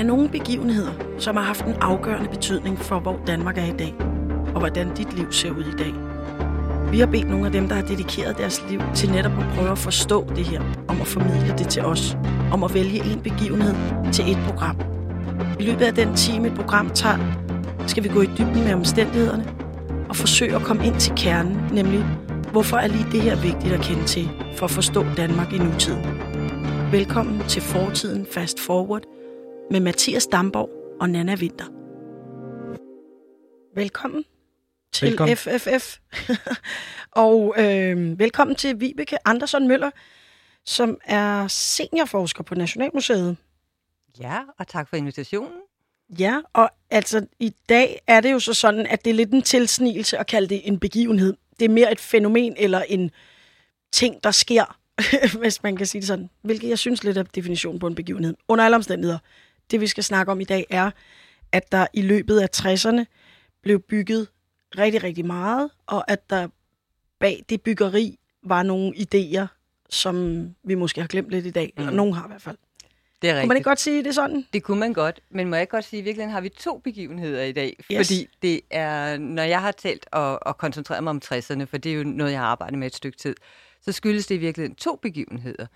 er nogle begivenheder, som har haft en afgørende betydning for, hvor Danmark er i dag, og hvordan dit liv ser ud i dag. Vi har bedt nogle af dem, der har dedikeret deres liv til netop at prøve at forstå det her, om at formidle det til os, om at vælge en begivenhed til et program. I løbet af den time, et program tager, skal vi gå i dybden med omstændighederne og forsøge at komme ind til kernen, nemlig hvorfor er lige det her vigtigt at kende til for at forstå Danmark i nutiden. Velkommen til Fortiden Fast Forward med Mathias Damborg og Nana Winter. Velkommen til Velkommen. FFF. og øh, velkommen til Vibeke Andersson Møller, som er seniorforsker på Nationalmuseet. Ja, og tak for invitationen. Ja, og altså i dag er det jo så sådan, at det er lidt en tilsnigelse at kalde det en begivenhed. Det er mere et fænomen eller en ting, der sker, hvis man kan sige det sådan. Hvilket jeg synes lidt er definitionen på en begivenhed. Under alle omstændigheder. Det vi skal snakke om i dag er, at der i løbet af 60'erne blev bygget rigtig, rigtig meget, og at der bag det byggeri var nogle idéer, som vi måske har glemt lidt i dag. Mm. Eller nogen har i hvert fald. Det er rigtigt. man ikke godt sige det sådan? Det kunne man godt, men må jeg ikke godt sige, at i virkeligheden har vi to begivenheder i dag. Yes. Fordi det er, når jeg har talt og, og koncentreret mig om 60'erne, for det er jo noget, jeg har arbejdet med et stykke tid, så skyldes det i virkeligheden to begivenheder.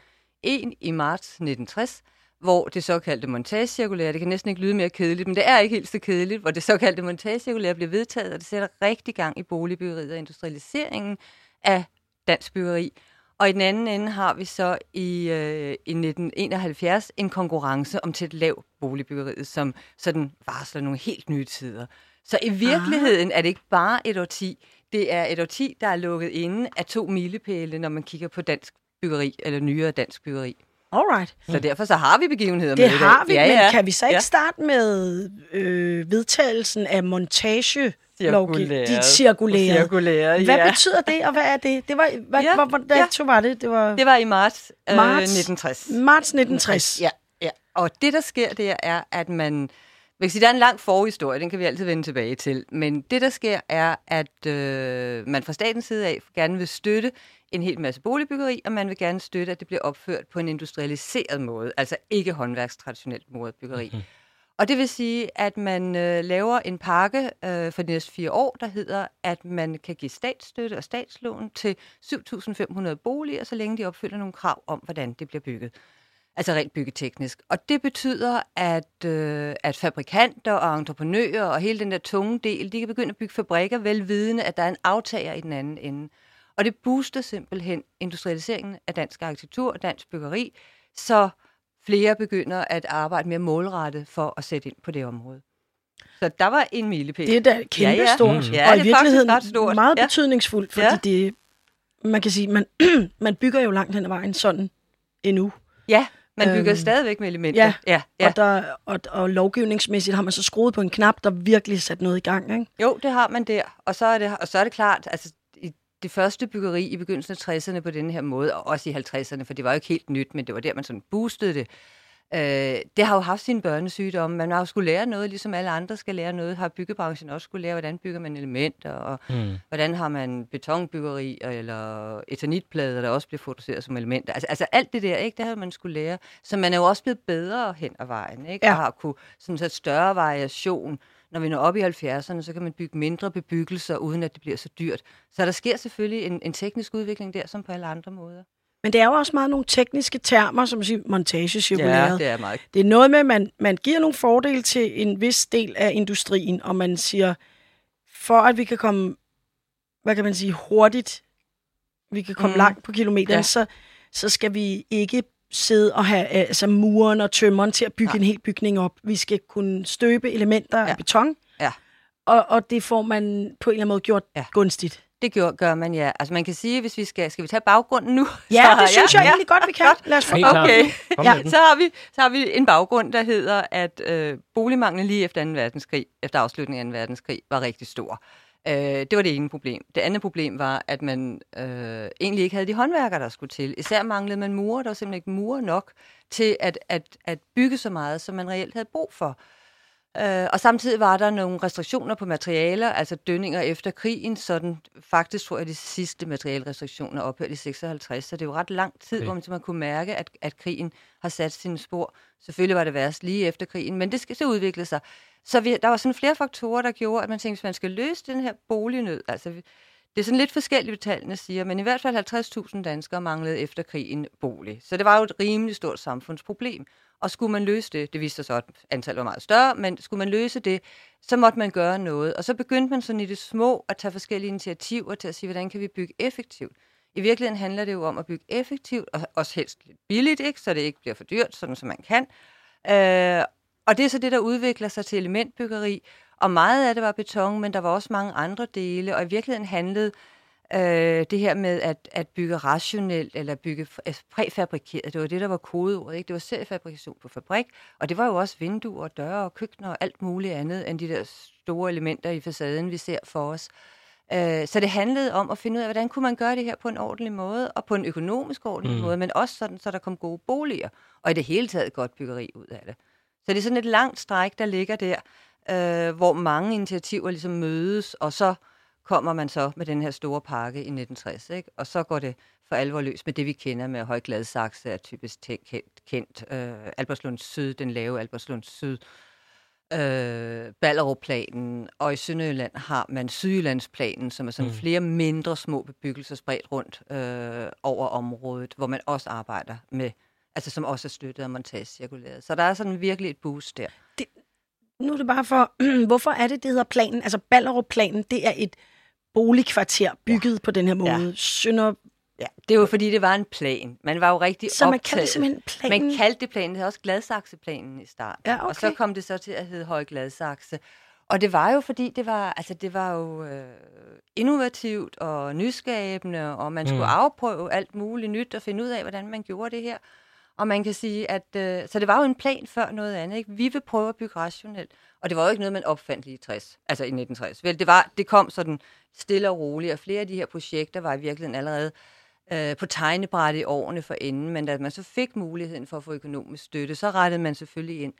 En i marts 1960, hvor det såkaldte montagecirkulære, det kan næsten ikke lyde mere kedeligt, men det er ikke helt så kedeligt, hvor det såkaldte montagecirkulære bliver vedtaget, og det sætter rigtig gang i boligbyggeriet og industrialiseringen af dansk byggeri. Og i den anden ende har vi så i, øh, i 1971 en konkurrence om til et lav boligbyggeriet, som sådan varsler nogle helt nye tider. Så i virkeligheden er det ikke bare et årti, det er et årti, der er lukket inde af to milepæle, når man kigger på dansk byggeri, eller nyere dansk byggeri. Alright. Så derfor så har vi begivenheder Det med dag. har vi, ja, men ja. kan vi så ikke Ja. starte med øh, vedtagelsen af montage Cirkulæret. Dit cirkulære. Cirkulæret, Hvad ja. betyder det, og hvad er det? Det var, hvad, ja, hvor, hvor dato ja. var det? Det var Det var i marts, øh, Marts 1960. marts 1960. Ja, ja. Og det, der sker, det er, at man... Man kan sige, der er en lang forhistorie, den kan vi altid vende tilbage til. Men det, der sker, er, at øh, man fra statens side af gerne vil støtte en hel masse boligbyggeri, og man vil gerne støtte, at det bliver opført på en industrialiseret måde, altså ikke håndværkstraditionelt måde byggeri. Mm-hmm. Og det vil sige, at man øh, laver en pakke øh, for de næste fire år, der hedder, at man kan give statsstøtte og statslån til 7.500 boliger, så længe de opfylder nogle krav om, hvordan det bliver bygget. Altså rent byggeteknisk. Og det betyder, at, øh, at fabrikanter og entreprenører og hele den der tunge del, de kan begynde at bygge fabrikker, velvidende, at der er en aftager i den anden ende. Og det booster simpelthen industrialiseringen af dansk arkitektur og dansk byggeri, så flere begynder at arbejde mere målrettet for at sætte ind på det område. Så der var en milepæl. Det er da kæmpe Ja, ja. stort. Mm. Ja, og det i er virkeligheden ret stort. meget Ja. betydningsfuldt, fordi Ja. det, man kan sige, man, man bygger jo langt hen ad vejen sådan endnu. Ja, man bygger Øhm, stadigvæk med elementer. ja. ja, Ja. Og, der, og, og lovgivningsmæssigt har man så skruet på en knap, der virkelig sat noget i gang. Ikke? Jo, det har man der. Og så er det, og så er det klart, altså det første byggeri i begyndelsen af 60'erne på den her måde, og også i 50'erne, for det var jo ikke helt nyt, men det var der, man sådan boostede det. Øh, det har jo haft sine børnesygdomme. Man har jo skulle lære noget, ligesom alle andre skal lære noget. Har byggebranchen også skulle lære, hvordan bygger man elementer, og Mm. hvordan har man betonbyggeri, eller eternitplader, der også bliver produceret som elementer. Altså, altså alt det der, ikke, det har man skulle lære. Så man er jo også blevet bedre hen ad vejen, ikke? Ja. Og har kunne sådan så større variation. Når vi når op i 70'erne, så kan man bygge mindre bebyggelser, uden at det bliver så dyrt. Så der sker selvfølgelig en, en teknisk udvikling der, som på alle andre måder. Men det er jo også meget nogle tekniske termer, som siger montagecirkulæret. det er meget. Det er noget med, at man, man giver nogle fordele til en vis del af industrien, og man siger, for at vi kan komme, hvad kan man sige, hurtigt, vi kan komme Mm. langt på kilometeren, Ja. ja. så, så skal vi ikke sidde og have altså muren og tømmeren til at bygge Nej. en hel bygning op. Vi skal kunne støbe elementer ja. Ja. af beton, Ja. og, og det får man på en eller anden måde gjort ja. Ja. gunstigt. Det gør, gør man, ja. Altså man kan sige, hvis vi skal, skal vi tage baggrunden nu? Ja, Så- det synes jeg egentlig godt, vi kan. Lad os få. Okay. Ja. Så har, vi, så har vi en baggrund, der hedder, at øh, boligmanglen lige efter 2. verdenskrig, efter afslutningen af 2. verdenskrig, var rigtig stor. Øh, det var det ene problem. Det andet problem var, at man øh, egentlig ikke havde de håndværkere, der skulle til. Især manglede man murer. Der var simpelthen ikke murer nok til at, at, at bygge så meget, som man reelt havde brug for. Øh, og samtidig var der nogle restriktioner på materialer, altså dønninger efter krigen, sådan faktisk tror jeg, de sidste materialrestriktioner ophørte i 56, så det er jo ret lang tid, okay. hvor man, man kunne mærke, at, at krigen har sat sine spor. Selvfølgelig var det værst lige efter krigen, men det skal så udvikle sig. Så vi, der var sådan flere faktorer, der gjorde, at man tænkte, hvis man skal løse den her bolignød, altså det er sådan lidt forskelligt, hvad tallene siger, men i hvert fald 50.000 danskere manglede efter krigen bolig. Så det var jo et rimelig stort samfundsproblem. Og skulle man løse det, det viste sig så, at antallet var meget større, men skulle man løse det, så måtte man gøre noget. Og så begyndte man sådan i det små at tage forskellige initiativer til at sige, hvordan kan vi bygge effektivt. I virkeligheden handler det jo om at bygge effektivt, og også helst lidt billigt, ikke? så det ikke bliver for dyrt, sådan som man kan. Øh, og det er så det, der udvikler sig til elementbyggeri, og meget af det var beton, men der var også mange andre dele, og i virkeligheden handlede øh, det her med at, at bygge rationelt eller bygge altså præfabrikeret, det var det, der var kodeordet. Ikke? Det var seriefabrikation på fabrik, og det var jo også vinduer, døre og køkkener og alt muligt andet end de der store elementer i facaden, vi ser for os. Øh, så det handlede om at finde ud af, hvordan kunne man gøre det her på en ordentlig måde, og på en økonomisk ordentlig mm. måde, men også sådan, så der kom gode boliger, og i det hele taget godt byggeri ud af det. Så det er sådan et langt stræk, der ligger der, øh, hvor mange initiativer ligesom mødes, og så kommer man så med den her store pakke i 1960, ikke? og så går det for alvor løs med det, vi kender med Høj Gladsaxe, er typisk kendt, kendt øh, Albertslund Syd, den lave Albertslund Syd, øh, Ballerup-planen, og i Sønderjylland har man Sydjyllandsplanen, som er sådan mm. flere mindre små bebyggelser spredt rundt øh, over området, hvor man også arbejder med, altså som også er støttet af montagecirkuleret. Så der er sådan virkelig et boost der. Det, nu er det bare for, hvorfor er det, det hedder planen? Altså Ballerup-planen, det er et boligkvarter bygget ja. på den her måde. Ja. Sønder Ja, det var fordi, det var en plan. Man var jo rigtig Så man kaldte det simpelthen planen? Man kaldte det planen. Det hed også Gladsaxe-planen i starten. Ja, okay. Og så kom det så til at hedde Høje Gladsaxe. Og det var jo fordi, det var, altså, det var jo øh, innovativt og nyskabende, og man skulle mm. afprøve alt muligt nyt og finde ud af, hvordan man gjorde det her. Og man kan sige, at øh, så det var jo en plan før noget andet. Ikke? Vi vil prøve at bygge rationelt. Og det var jo ikke noget, man opfandt lige i 60, altså i 1960. Vel, det, var, det kom sådan stille og roligt, og flere af de her projekter var i virkeligheden allerede øh, på tegnebrættet i årene for inden, men da man så fik muligheden for at få økonomisk støtte, så rettede man selvfølgelig ind.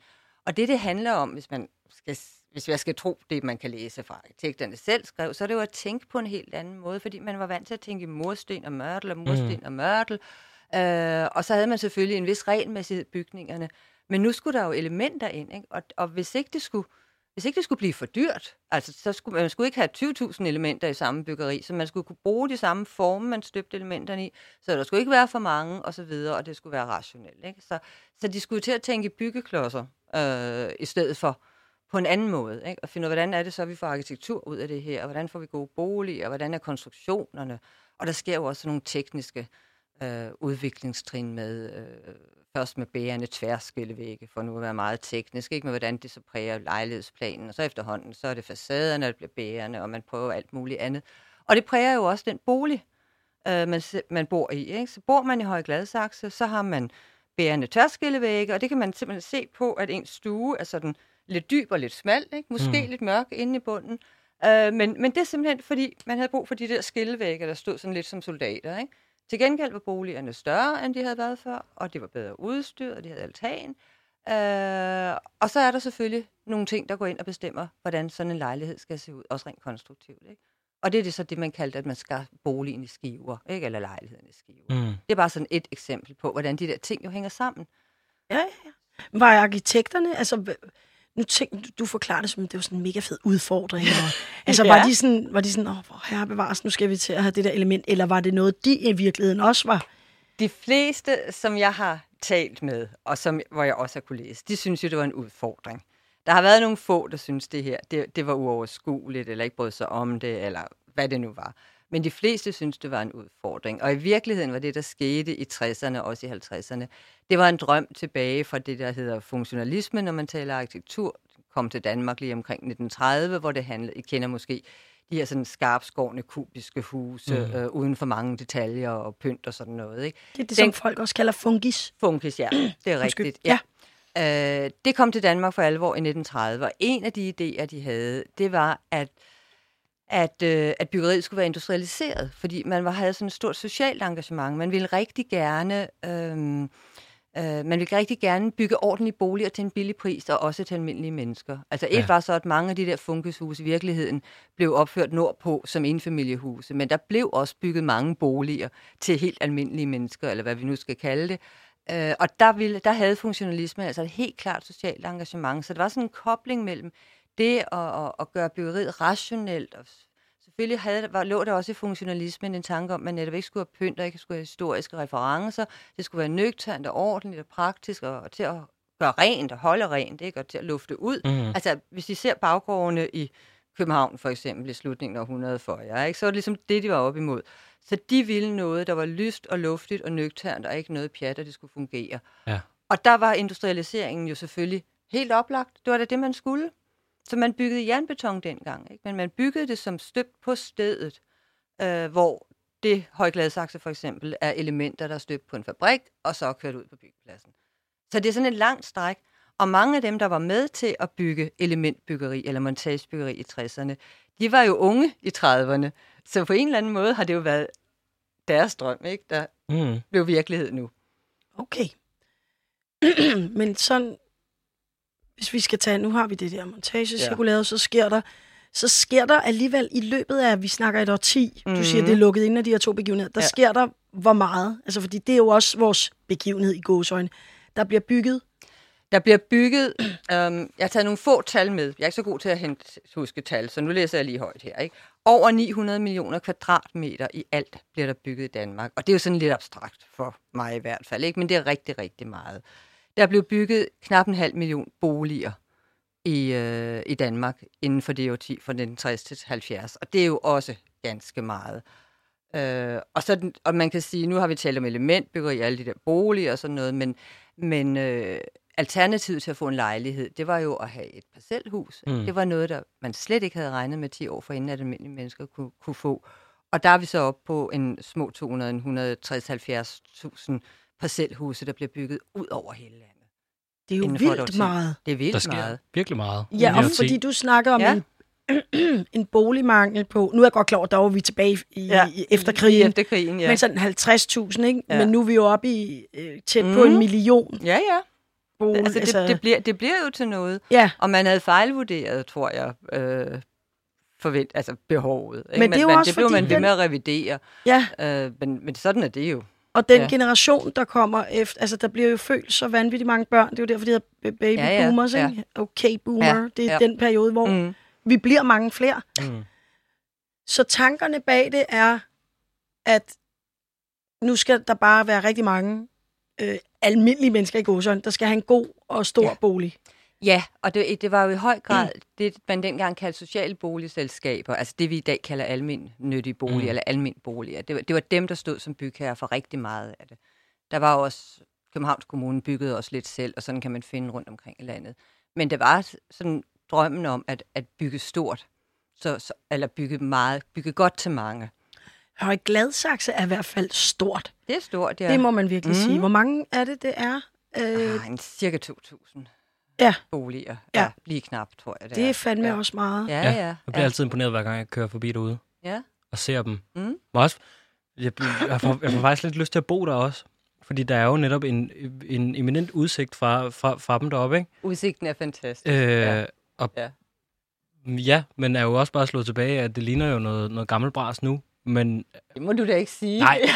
Og det, det handler om, hvis man skal, hvis jeg skal tro det, man kan læse fra arkitekterne selv skrev, så er det jo at tænke på en helt anden måde, fordi man var vant til at tænke mursten og mørtel og mursten mm. og mørtel, øh, og så havde man selvfølgelig en vis regelmæssighed i bygningerne, men nu skulle der jo elementer ind, ikke? Og, og hvis ikke det skulle hvis ikke det skulle blive for dyrt, altså så skulle man skulle ikke have 20.000 elementer i samme byggeri, så man skulle kunne bruge de samme former, man støbte elementerne i, så der skulle ikke være for mange og så videre, og det skulle være rationelt. Ikke? Så, så de skulle til at tænke byggeklodser øh, i stedet for på en anden måde, ikke? og finde ud af, hvordan er det så, vi får arkitektur ud af det her, og hvordan får vi gode boliger, og hvordan er konstruktionerne, og der sker jo også nogle tekniske øh, udviklingstrin med øh, først med bærende tværskillevægge, for nu at være meget teknisk, ikke med hvordan det så præger lejlighedsplanen, og så efterhånden, så er det facaderne, der bliver bærende, og man prøver alt muligt andet. Og det præger jo også den bolig, øh, man, man bor i. Ikke? Så bor man i Høje Gladsaxe, så har man bærende tværskillevægge, og det kan man simpelthen se på, at ens stue er sådan lidt dyb og lidt smal, ikke? måske mm. lidt mørk inde i bunden. Øh, men, men det er simpelthen, fordi man havde brug for de der skillevægge, der stod sådan lidt som soldater. Ikke? Til gengæld var boligerne større, end de havde været før, og det var bedre udstyret, og de havde altan. Øh, og så er der selvfølgelig nogle ting, der går ind og bestemmer, hvordan sådan en lejlighed skal se ud, også rent konstruktivt. Ikke? Og det er det så det, man kaldte, at man skal boligen i skiver, ikke? eller lejligheden i skiver. Mm. Det er bare sådan et eksempel på, hvordan de der ting jo hænger sammen. Ja, ja. Var arkitekterne, altså nu tænk, du forklarer det som, det var sådan en mega fed udfordring. Og, altså, ja. var de sådan, var de sådan, åh, oh, herre bevares, nu skal vi til at have det der element, eller var det noget, de i virkeligheden også var? De fleste, som jeg har talt med, og som, hvor jeg også har kunne læse, de synes jo, det var en udfordring. Der har været nogle få, der synes det her, det, det var uoverskueligt, eller ikke brød sig om det, eller hvad det nu var. Men de fleste synes, det var en udfordring. Og i virkeligheden var det, der skete i 60'erne, også i 50'erne, det var en drøm tilbage fra det, der hedder funktionalisme, når man taler arkitektur. kom til Danmark lige omkring 1930, hvor det handlede, I kender måske de her sådan skarpskårne, kubiske huse, mm. øh, uden for mange detaljer og pynt og sådan noget. Ikke? Det er det, Den, som folk også kalder funkis. Funkis, ja. Det er rigtigt. Ja. ja. Øh, det kom til Danmark for alvor i 1930, og en af de idéer, de havde, det var, at at, øh, at byggeriet skulle være industrialiseret, fordi man var, havde sådan et stort socialt engagement. Man ville rigtig gerne øh, Uh, man vil rigtig gerne bygge ordentlige boliger til en billig pris, og også til almindelige mennesker. Altså et ja. var så, at mange af de der funkeshuse i virkeligheden blev opført nordpå som enfamiliehuse, men der blev også bygget mange boliger til helt almindelige mennesker, eller hvad vi nu skal kalde det. Uh, og der, ville, der havde funktionalisme altså et helt klart socialt engagement, så der var sådan en kobling mellem det at, at, at gøre byggeriet rationelt og selvfølgelig havde, var, lå der også i funktionalismen en tanke om, at man netop ikke skulle have pynt og ikke skulle have historiske referencer. Det skulle være nøgternt og ordentligt og praktisk og, og til at gøre rent og holde rent, ikke? og til at lufte ud. Mm. Altså, hvis de ser baggårdene i København for eksempel i slutningen af 100 for jer, ikke? så var det ligesom det, de var op imod. Så de ville noget, der var lyst og luftigt og nøgternt, og ikke noget pjat, og det skulle fungere. Ja. Og der var industrialiseringen jo selvfølgelig helt oplagt. Det var da det, man skulle. Så man byggede jernbeton dengang, ikke? men man byggede det som støbt på stedet, øh, hvor det højgladsakse for eksempel er elementer, der er støbt på en fabrik, og så er kørt ud på byggepladsen. Så det er sådan et langt stræk, og mange af dem, der var med til at bygge elementbyggeri eller montagebyggeri i 60'erne, de var jo unge i 30'erne. Så på en eller anden måde har det jo været deres drøm, ikke? der mm. blev virkelighed nu. Okay. Men sådan hvis vi skal tage, nu har vi det der montagecirkulæret, ja. så sker der så sker der alligevel i løbet af, vi snakker et år 10, mm-hmm. du siger, det er lukket ind af de her to begivenheder, der ja. sker der hvor meget? Altså, fordi det er jo også vores begivenhed i gåsøjne. Der bliver bygget der bliver bygget, øhm, jeg har taget nogle få tal med, jeg er ikke så god til at hente, huske tal, så nu læser jeg lige højt her. Ikke? Over 900 millioner kvadratmeter i alt bliver der bygget i Danmark, og det er jo sådan lidt abstrakt for mig i hvert fald, ikke? men det er rigtig, rigtig meget. Der blev bygget knap en halv million boliger i, øh, i Danmark inden for det 10 fra 1960 til 70, og det er jo også ganske meget. Øh, og, så, og man kan sige, nu har vi talt om elementbyggeri, alle de der boliger og sådan noget, men, men øh, alternativet til at få en lejlighed, det var jo at have et parcelhus. Mm. Det var noget, der man slet ikke havde regnet med 10 år for inden, at almindelige mennesker kunne, kunne få. Og der er vi så op på en små 200-160-70.000 parcelhuse, der bliver bygget ud over hele landet. Det er jo vildt meget. Det er vildt der sker meget. virkelig meget. Ja, og fordi du snakker om ja. en en boligmangel på, nu er jeg godt klar over, der var vi tilbage i, ja, i efter krigen, i efter krigen ja. men sådan 50.000, ikke? Ja. Men nu er vi jo oppe i øh, tæt mm. på en mhm. million. Ja, ja. Bolig, altså, altså, det, det, bliver, det bliver jo til noget. Ja. Og man havde fejlvurderet, tror jeg, øh, forvent, altså behovet. Ikke? Men det, er jo man, også det blev man ved den... med at revidere. Ja. Øh, men, men sådan er det jo. Og den ja. generation, der kommer efter, altså der bliver jo født så vanvittigt mange børn, det er jo derfor, de hedder baby ja, ja, boomers, ja. ikke? Okay boomer, ja, det er ja. den periode, hvor mm. vi bliver mange flere. Mm. Så tankerne bag det er, at nu skal der bare være rigtig mange øh, almindelige mennesker i Gåsøen, der skal have en god og stor ja. bolig. Ja, og det, det var jo i høj grad mm. det, man dengang kaldte sociale boligselskaber, altså det vi i dag kalder almindelige boliger, mm. eller almindelige boliger. Det var, det var dem, der stod som bygherre for rigtig meget af det. Der var også, Københavns Kommune byggede også lidt selv, og sådan kan man finde rundt omkring i landet. Men det var sådan drømmen om at, at bygge stort, så, så, eller bygge meget, bygge godt til mange. Høj Gladsaxe er i hvert fald stort. Det er stort, ja. Det må man virkelig mm. sige. Hvor mange er det, det er? Øh... Ah, en cirka 2.000 ja. boliger. Ja. ja. Lige knap, tror jeg. Det, det er fandme ja. også meget. Ja, ja. ja. Jeg bliver ja. altid imponeret, hver gang jeg kører forbi derude. Ja. Og ser dem. Mm. også, jeg, jeg, får, jeg får faktisk lidt lyst til at bo der også. Fordi der er jo netop en, en eminent udsigt fra, fra, fra dem deroppe, ikke? Udsigten er fantastisk. Øh, ja. Og, ja. ja, men er jo også bare slået tilbage, at det ligner jo noget, noget gammelt bras nu. Men, det må du da ikke sige. Nej,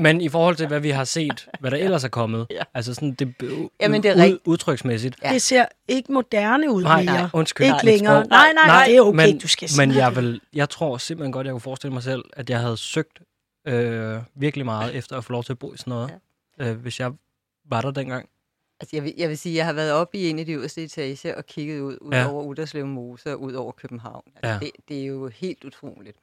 Men i forhold til, hvad vi har set, hvad der ellers er kommet, ja. altså sådan det, Jamen, det er ud, udtryksmæssigt. Ja. Det ser ikke moderne ud nej, mere. Nej, undskyld. Ikke længere. Nej, nej, nej, det er okay, men, du skal sige Men jeg, vil, jeg tror simpelthen godt, jeg kunne forestille mig selv, at jeg havde søgt øh, virkelig meget efter at få lov til at bo i sådan noget, ja. øh, hvis jeg var der dengang. Altså, jeg vil, jeg vil sige, jeg har været oppe i en af de øverste etager og kigget ud, ud ja. over Uderslev Mose og ud over København. Altså, ja. det, det er jo helt utroligt.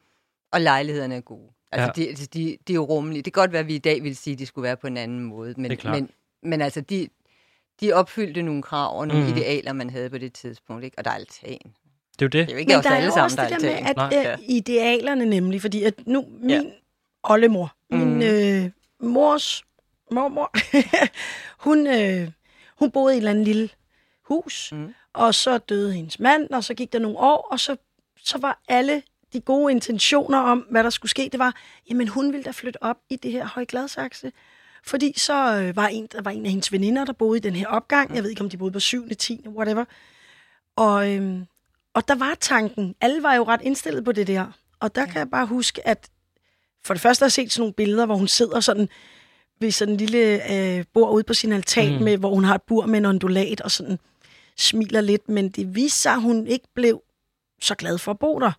Og lejlighederne er gode. Altså, ja. de, altså, de, de er jo rummelige. Det kan godt være, at vi i dag vil sige, at de skulle være på en anden måde. Men, men, men altså, de, de opfyldte nogle krav og nogle mm. idealer, man havde på det tidspunkt. Ikke? Og der er altan. Det er jo det. Det er jo ikke men der er alle sammen, også det der med, at ja. idealerne nemlig, fordi at nu, min ja. oldemor, mm. min øh, mors mormor, hun, øh, hun boede i et eller andet lille hus, mm. og så døde hendes mand, og så gik der nogle år, og så, så var alle de gode intentioner om, hvad der skulle ske, det var, jamen hun ville da flytte op i det her højgladsakse. fordi så øh, var en, der var en af hendes veninder, der boede i den her opgang. Jeg ved ikke, om de boede på 7., 10., whatever. Og, øh, og der var tanken. Alle var jo ret indstillet på det der. Og der ja. kan jeg bare huske, at for det første har jeg set sådan nogle billeder, hvor hun sidder sådan ved sådan en lille øh, bord ude på sin altan, mm. med, hvor hun har et bur med en ondulat og sådan smiler lidt. Men det viste sig, at hun ikke blev så glad for at bo der.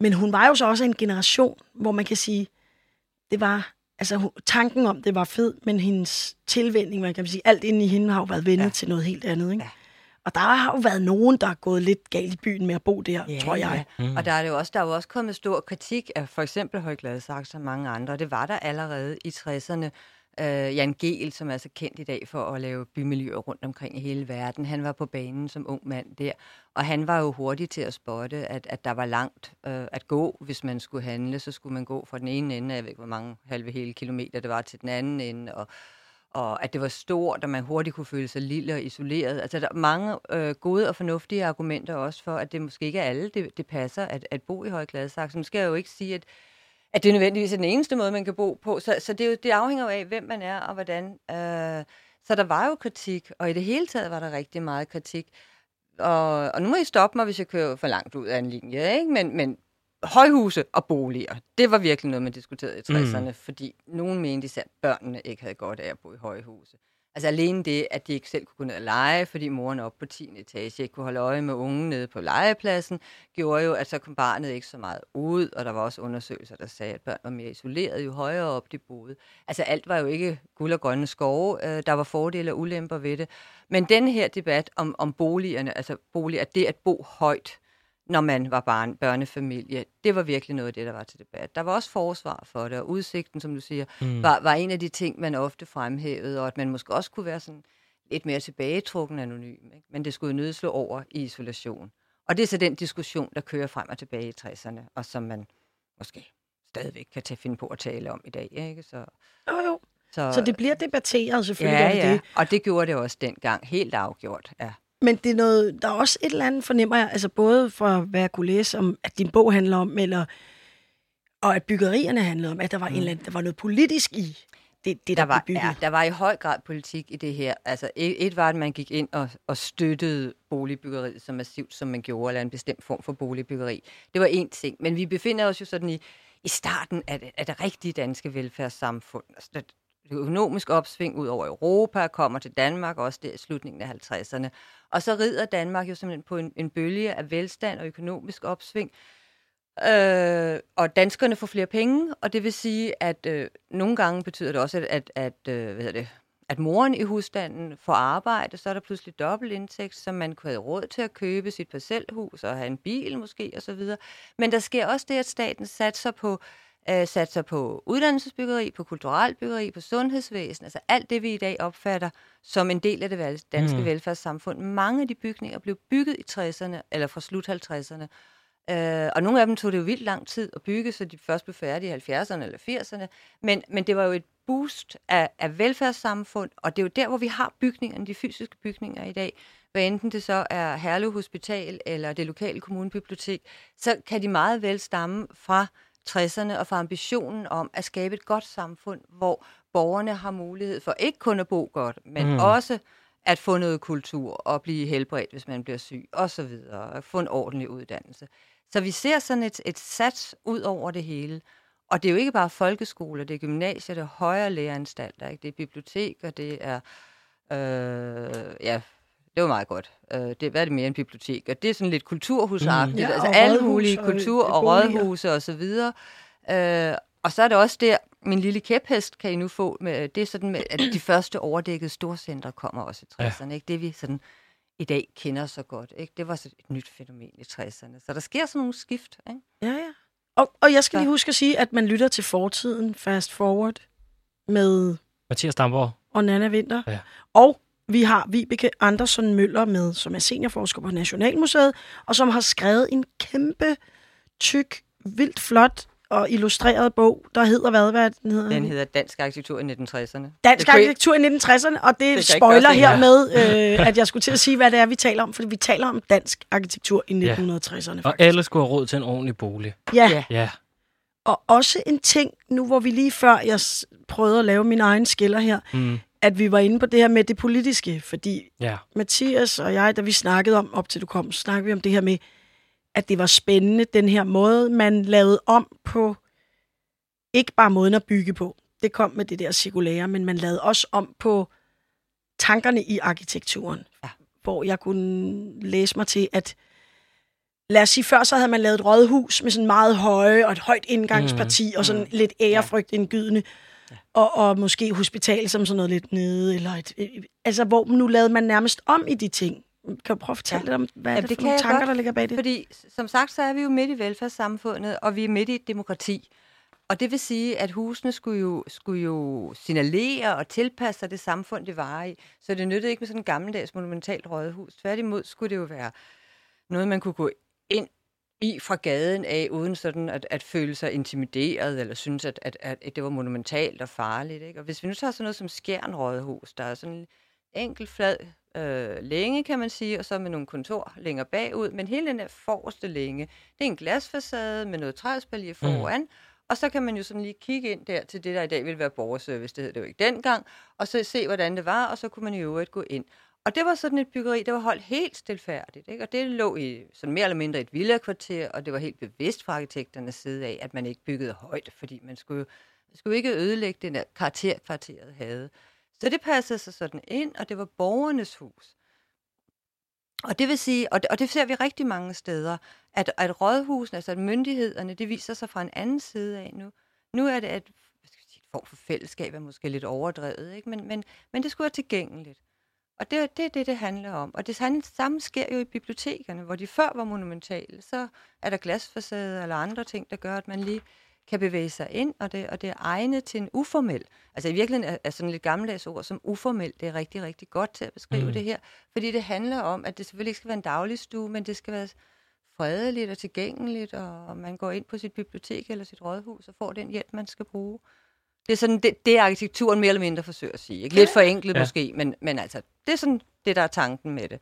Men hun var jo så også en generation, hvor man kan sige, det var, altså tanken om det var fed, men hendes tilvænding, man kan sige, alt inde i hende har jo været vendet ja. til noget helt andet, ikke? Ja. Og der har jo været nogen, der er gået lidt galt i byen med at bo der, ja, tror jeg. Ja. Mm. Og der er, det jo også, der er jo også kommet stor kritik af for eksempel Højgladsaxe og mange andre. Det var der allerede i 60'erne. Uh, øh, Jan Gehl, som er så kendt i dag for at lave bymiljøer rundt omkring i hele verden, han var på banen som ung mand der, og han var jo hurtig til at spotte, at, at der var langt uh, at gå, hvis man skulle handle. Så skulle man gå fra den ene ende, jeg ved ikke, hvor mange halve hele kilometer det var, til den anden ende, og og at det var stort, og man hurtigt kunne føle sig lille og isoleret. Altså, der er mange øh, gode og fornuftige argumenter også for, at det måske ikke er alle, det, det passer at, at bo i Høje Gladsaxe. Nu skal jeg jo ikke sige, at, at det nødvendigvis er den eneste måde, man kan bo på. Så, så det, er jo, det afhænger jo af, hvem man er og hvordan. Øh, så der var jo kritik, og i det hele taget var der rigtig meget kritik. Og, og nu må I stoppe mig, hvis jeg kører for langt ud af en linje, ikke? Men, men højhuse og boliger, det var virkelig noget, man diskuterede i 60'erne, mm. fordi nogen mente især, at børnene ikke havde godt af at bo i højhuse. Altså alene det, at de ikke selv kunne gå ned og lege, fordi moren op på 10. etage ikke kunne holde øje med ungen nede på legepladsen, gjorde jo, at så kom barnet ikke så meget ud, og der var også undersøgelser, der sagde, at børn var mere isoleret, jo højere op de boede. Altså alt var jo ikke guld og grønne skove, øh, der var fordele og ulemper ved det. Men den her debat om, om boligerne, altså bolig, at det at bo højt, når man var barn, børnefamilie. Det var virkelig noget af det, der var til debat. Der var også forsvar for det, og udsigten, som du siger, mm. var, var en af de ting, man ofte fremhævede, og at man måske også kunne være sådan lidt mere tilbagetrukken anonym. Ikke? Men det skulle jo nødt slå over i isolation. Og det er så den diskussion, der kører frem og tilbage i 60'erne, og som man måske stadigvæk kan tage finde på at tale om i dag. Ikke? Så, jo, jo. Så, så det bliver debatteret selvfølgelig. Ja, ja. Det. og det gjorde det også dengang, helt afgjort. Ja. Men det er noget, der er også et eller andet, fornemmer jeg, altså både for hvad jeg kunne læse om, at din bog handler om, eller, og at byggerierne handlede om, at der var, mm. en eller anden, der var noget politisk i det, det der, der var, Ja, der var i høj grad politik i det her. Altså, et, et var, at man gik ind og, og støttede boligbyggeriet så massivt, som man gjorde, eller en bestemt form for boligbyggeri. Det var en ting. Men vi befinder os jo sådan i, i starten af det, af det rigtige danske velfærdssamfund. Altså, økonomisk opsving ud over Europa, kommer til Danmark, også der i slutningen af 50'erne. Og så rider Danmark jo simpelthen på en, en bølge af velstand og økonomisk opsving. Øh, og danskerne får flere penge, og det vil sige, at øh, nogle gange betyder det også, at, at, at, øh, hvad det, at moren i husstanden får arbejde, så er der pludselig dobbelt indtægt, så man kunne have råd til at købe sit parcelhus og have en bil måske osv. Men der sker også det, at staten satser på øh, satser på uddannelsesbyggeri, på kulturelt byggeri, på sundhedsvæsen, altså alt det, vi i dag opfatter som en del af det danske mm. velfærdssamfund. Mange af de bygninger blev bygget i 60'erne, eller fra slut 50'erne, Øh, og nogle af dem tog det jo vildt lang tid at bygge, så de først blev færdige i 70'erne eller 80'erne. Men, men det var jo et boost af, af velfærdssamfund, og det er jo der, hvor vi har bygningerne, de fysiske bygninger i dag. Hvad enten det så er Herlev Hospital eller det lokale kommunebibliotek, så kan de meget vel stamme fra 60'erne og for ambitionen om at skabe et godt samfund, hvor borgerne har mulighed for ikke kun at bo godt, men mm. også at få noget kultur og blive helbredt, hvis man bliver syg, og så videre, og få en ordentlig uddannelse. Så vi ser sådan et, et sats ud over det hele. Og det er jo ikke bare folkeskoler, det er gymnasier, det er højere læreanstalter, ikke? det er biblioteker, det er øh, ja, det var meget godt. Uh, det, hvad er det mere end bibliotek? Og det er sådan lidt kulturhusagtigt. Mm. Ja, altså alle mulige kultur- og, og rådhuse og så videre. Uh, og så er det også der, min lille kæphest kan I nu få, med, det er sådan, med, at de første overdækkede storcentre kommer også i 60'erne. Ja. Ikke? Det vi sådan i dag kender så godt. Ikke? Det var så et nyt fænomen i 60'erne. Så der sker sådan nogle skift. Ikke? Ja, ja. Og, og jeg skal lige huske at sige, at man lytter til fortiden Fast Forward med... Mathias Damborg. Og Nana Vinter. Ja. Og vi har Vibeke Andersen Møller med, som er seniorforsker på Nationalmuseet, og som har skrevet en kæmpe, tyk, vildt flot og illustreret bog, der hedder hvad? hvad den, hedder? den hedder Dansk Arkitektur i 1960'erne. Dansk Arkitektur i 1960'erne, og det, det spoiler her med, øh, at jeg skulle til at sige, hvad det er, vi taler om, fordi vi taler om dansk arkitektur i 1960'erne. Ja. Og alle skulle have råd til en ordentlig bolig. Ja. ja. Og også en ting, nu hvor vi lige før, jeg prøvede at lave min egen skiller her, mm. At vi var inde på det her med det politiske, fordi ja. Mathias og jeg, da vi snakkede om, op til du kom, snakkede vi om det her med, at det var spændende, den her måde, man lavede om på, ikke bare måden at bygge på, det kom med det der cirkulære, men man lavede også om på tankerne i arkitekturen, ja. hvor jeg kunne læse mig til, at lad os sige, før så havde man lavet et rådhus med sådan meget høje og et højt indgangsparti mm. og sådan mm. lidt ærefrygt indgydende. Ja. Og, og måske hospital som sådan noget lidt nede, eller et, et, altså hvor nu lavede man nærmest om i de ting. Kan du prøve at fortælle ja. lidt om, hvad Jamen, er det, det for nogle tanker, godt, der ligger bag det? Fordi som sagt, så er vi jo midt i velfærdssamfundet, og vi er midt i et demokrati. Og det vil sige, at husene skulle jo, skulle jo signalere og tilpasse sig det samfund, det var i. Så det nyttede ikke med sådan en gammeldags monumentalt rådhus. Tværtimod skulle det jo være noget, man kunne gå i fra gaden af, uden sådan at, at føle sig intimideret, eller synes, at, at, at det var monumentalt og farligt. Ikke? Og hvis vi nu tager sådan noget som Skjern Rådhus, der er sådan en enkelt flad øh, længe, kan man sige, og så med nogle kontor længere bagud, men hele den der forreste længe, det er en glasfacade med noget træspalier mm. foran, mm. Og så kan man jo sådan lige kigge ind der til det, der i dag vil være borgerservice, det hed det jo ikke dengang, og så se, hvordan det var, og så kunne man i øvrigt gå ind. Og det var sådan et byggeri, der var holdt helt stilfærdigt. Ikke? Og det lå i sådan mere eller mindre et villakvarter, og det var helt bevidst fra arkitekternes side af, at man ikke byggede højt, fordi man skulle man skulle ikke ødelægge den der karakterkvarteret havde. Så det passede sig sådan ind, og det var borgernes hus. Og det vil sige, og det, og det ser vi rigtig mange steder, at, at rådhusene, altså at myndighederne, det viser sig fra en anden side af nu. Nu er det at, hvad skal sige, et form for fællesskab, er måske lidt overdrevet, ikke? Men, men, men det skulle være tilgængeligt. Og det er det, det, det handler om. Og det samme sker jo i bibliotekerne, hvor de før var monumentale. Så er der glasfacade eller andre ting, der gør, at man lige kan bevæge sig ind, og det, og det er egnet til en uformel. Altså i virkeligheden er, er sådan lidt gammeldags ord som uformel, det er rigtig, rigtig godt til at beskrive mm. det her, fordi det handler om, at det selvfølgelig ikke skal være en dagligstue, men det skal være fredeligt og tilgængeligt, og man går ind på sit bibliotek eller sit rådhus og får den hjælp, man skal bruge. Det er sådan, det, det arkitekturen mere eller mindre forsøger at sige. Ikke? Lidt forenklet ja. måske, men, men altså, det er sådan det, der er tanken med det. det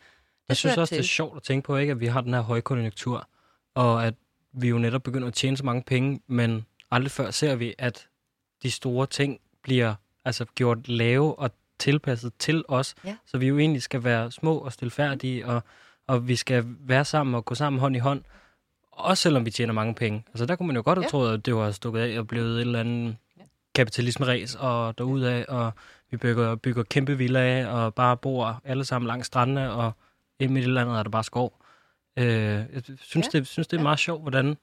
jeg synes også, til. det er sjovt at tænke på, ikke, at vi har den her højkonjunktur, og at vi jo netop begynder at tjene så mange penge, men aldrig før ser vi, at de store ting bliver altså gjort lave og tilpasset til os, ja. så vi jo egentlig skal være små og stilfærdige, og, og vi skal være sammen og gå sammen hånd i hånd, også selvom vi tjener mange penge. Altså der kunne man jo godt have ja. troet, at det var stukket af og blevet et eller andet kapitalisme-ræs og derudaf, og vi bygger, bygger kæmpe villaer og bare bor alle sammen langs strandene, og ind midt i landet er der bare skov. Øh, jeg synes, ja. det, synes, det er meget sjovt, hvordan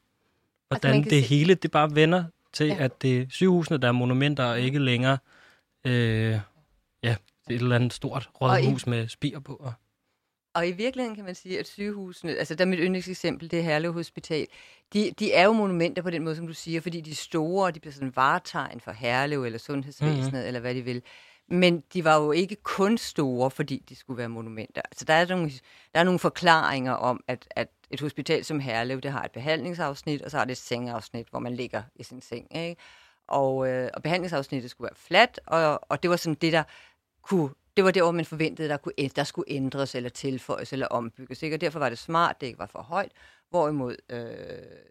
Altså, hvordan altså, det sige... hele, det bare vender til, ja. at det er sygehusene, der er monumenter, og ikke længere øh, ja, det et eller andet stort rådhus med spir på. Og... Og i virkeligheden kan man sige, at sygehusene, altså der er mit yndlingseksempel, det er Herlev Hospital, de, de er jo monumenter på den måde, som du siger, fordi de er store, og de bliver sådan varetegn for Herlev eller sundhedsvæsenet, mm-hmm. eller hvad de vil. Men de var jo ikke kun store, fordi de skulle være monumenter. Altså der er nogle, der er nogle forklaringer om, at, at et hospital som Herlev, det har et behandlingsafsnit, og så har det et sengeafsnit, hvor man ligger i sin seng. Ikke? Og, øh, og behandlingsafsnittet skulle være fladt, og, og det var sådan det, der kunne det var det, hvor man forventede, der, kunne, der skulle ændres eller tilføjes eller ombygges. Ikke? Og derfor var det smart, det ikke var for højt. Hvorimod øh,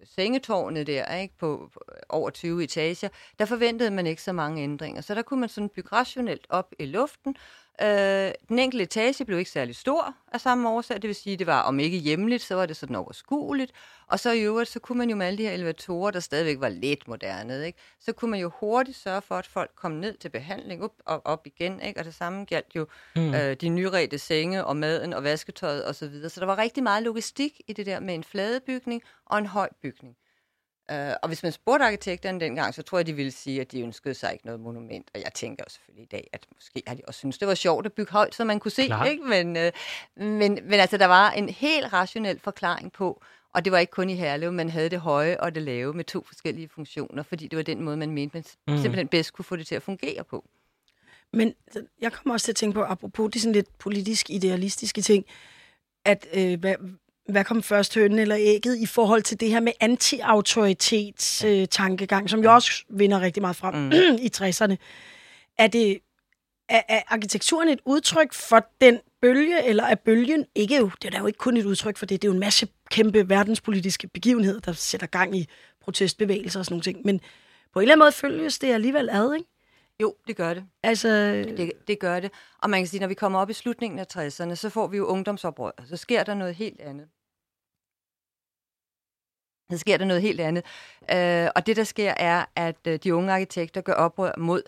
sengetårnet der, ikke, på, på over 20 etager, der forventede man ikke så mange ændringer. Så der kunne man sådan bygge rationelt op i luften, Øh, den enkelte etage blev ikke særlig stor af samme årsag, det vil sige, det var om ikke hjemligt, så var det sådan overskueligt. Og så i øvrigt, så kunne man jo med alle de her elevatorer, der stadigvæk var lidt moderne, ikke? så kunne man jo hurtigt sørge for, at folk kom ned til behandling op og op igen. Ikke? Og det samme galt jo mm. øh, de nyrede senge og maden og vasketøjet osv. Så, videre. så der var rigtig meget logistik i det der med en flade bygning og en høj bygning. Uh, og hvis man spurgte arkitekterne dengang, så tror jeg, de ville sige, at de ønskede sig ikke noget monument. Og jeg tænker jo selvfølgelig i dag, at måske har de også synes det var sjovt at bygge højt, så man kunne se. Ikke? Men, uh, men, men altså, der var en helt rationel forklaring på, og det var ikke kun i Herlev, man havde det høje og det lave med to forskellige funktioner, fordi det var den måde, man mente, man mm. simpelthen bedst kunne få det til at fungere på. Men jeg kommer også til at tænke på, apropos de sådan lidt politisk idealistiske ting, at øh, hvad, hvad kom først, hønen eller ægget, i forhold til det her med anti-autoritets øh, tankegang, som jo også vinder rigtig meget frem mm. i 60'erne. Er, det, er, er arkitekturen et udtryk for den bølge, eller er bølgen ikke jo, det er jo ikke kun et udtryk for det, det er jo en masse kæmpe verdenspolitiske begivenheder, der sætter gang i protestbevægelser og sådan nogle ting. Men på en eller anden måde følges det alligevel ad, ikke? Jo, det gør det. Altså, Det, det gør det. Og man kan sige, når vi kommer op i slutningen af 60'erne, så får vi jo ungdomsoprør. Så sker der noget helt andet. Så sker der noget helt andet. Øh, og det, der sker, er, at øh, de unge arkitekter gør oprør mod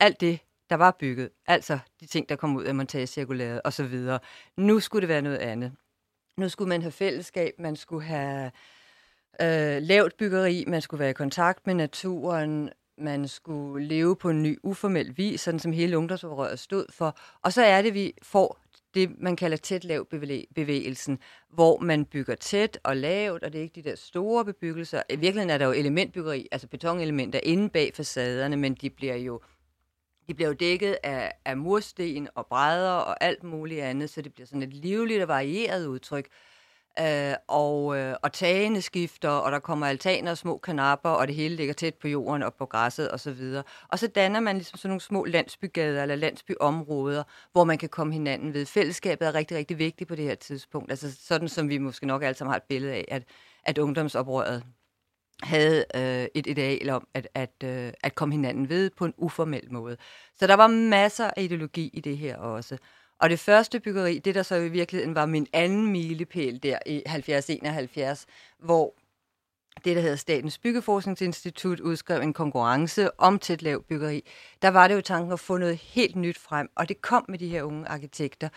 alt det, der var bygget. Altså de ting, der kom ud af montagecirkulæret osv. Nu skulle det være noget andet. Nu skulle man have fællesskab, man skulle have øh, lavt byggeri, man skulle være i kontakt med naturen, man skulle leve på en ny, uformel vis, sådan som hele ungdomsoprøret stod for. Og så er det, vi får det, man kalder tæt lav bevægelsen, hvor man bygger tæt og lavt, og det er ikke de der store bebyggelser. I virkeligheden er der jo elementbyggeri, altså betonelementer inde bag facaderne, men de bliver jo de bliver jo dækket af, af mursten og brædder og alt muligt andet, så det bliver sådan et livligt og varieret udtryk. Øh, og, øh, og tagene skifter, og der kommer altaner og små kanapper, og det hele ligger tæt på jorden og på græsset osv. Og, så og så danner man ligesom sådan nogle små landsbygader eller landsbyområder, hvor man kan komme hinanden ved. Fællesskabet er rigtig, rigtig vigtigt på det her tidspunkt. Altså sådan som vi måske nok alle sammen har et billede af, at, at ungdomsoprøret havde øh, et ideal om at, at, øh, at komme hinanden ved på en uformel måde. Så der var masser af ideologi i det her også. Og det første byggeri, det der så i virkeligheden var min anden milepæl der i 70-71, hvor det, der hedder Statens Byggeforskningsinstitut, udskrev en konkurrence om tæt lav byggeri. Der var det jo tanken at få noget helt nyt frem, og det kom med de her unge arkitekter,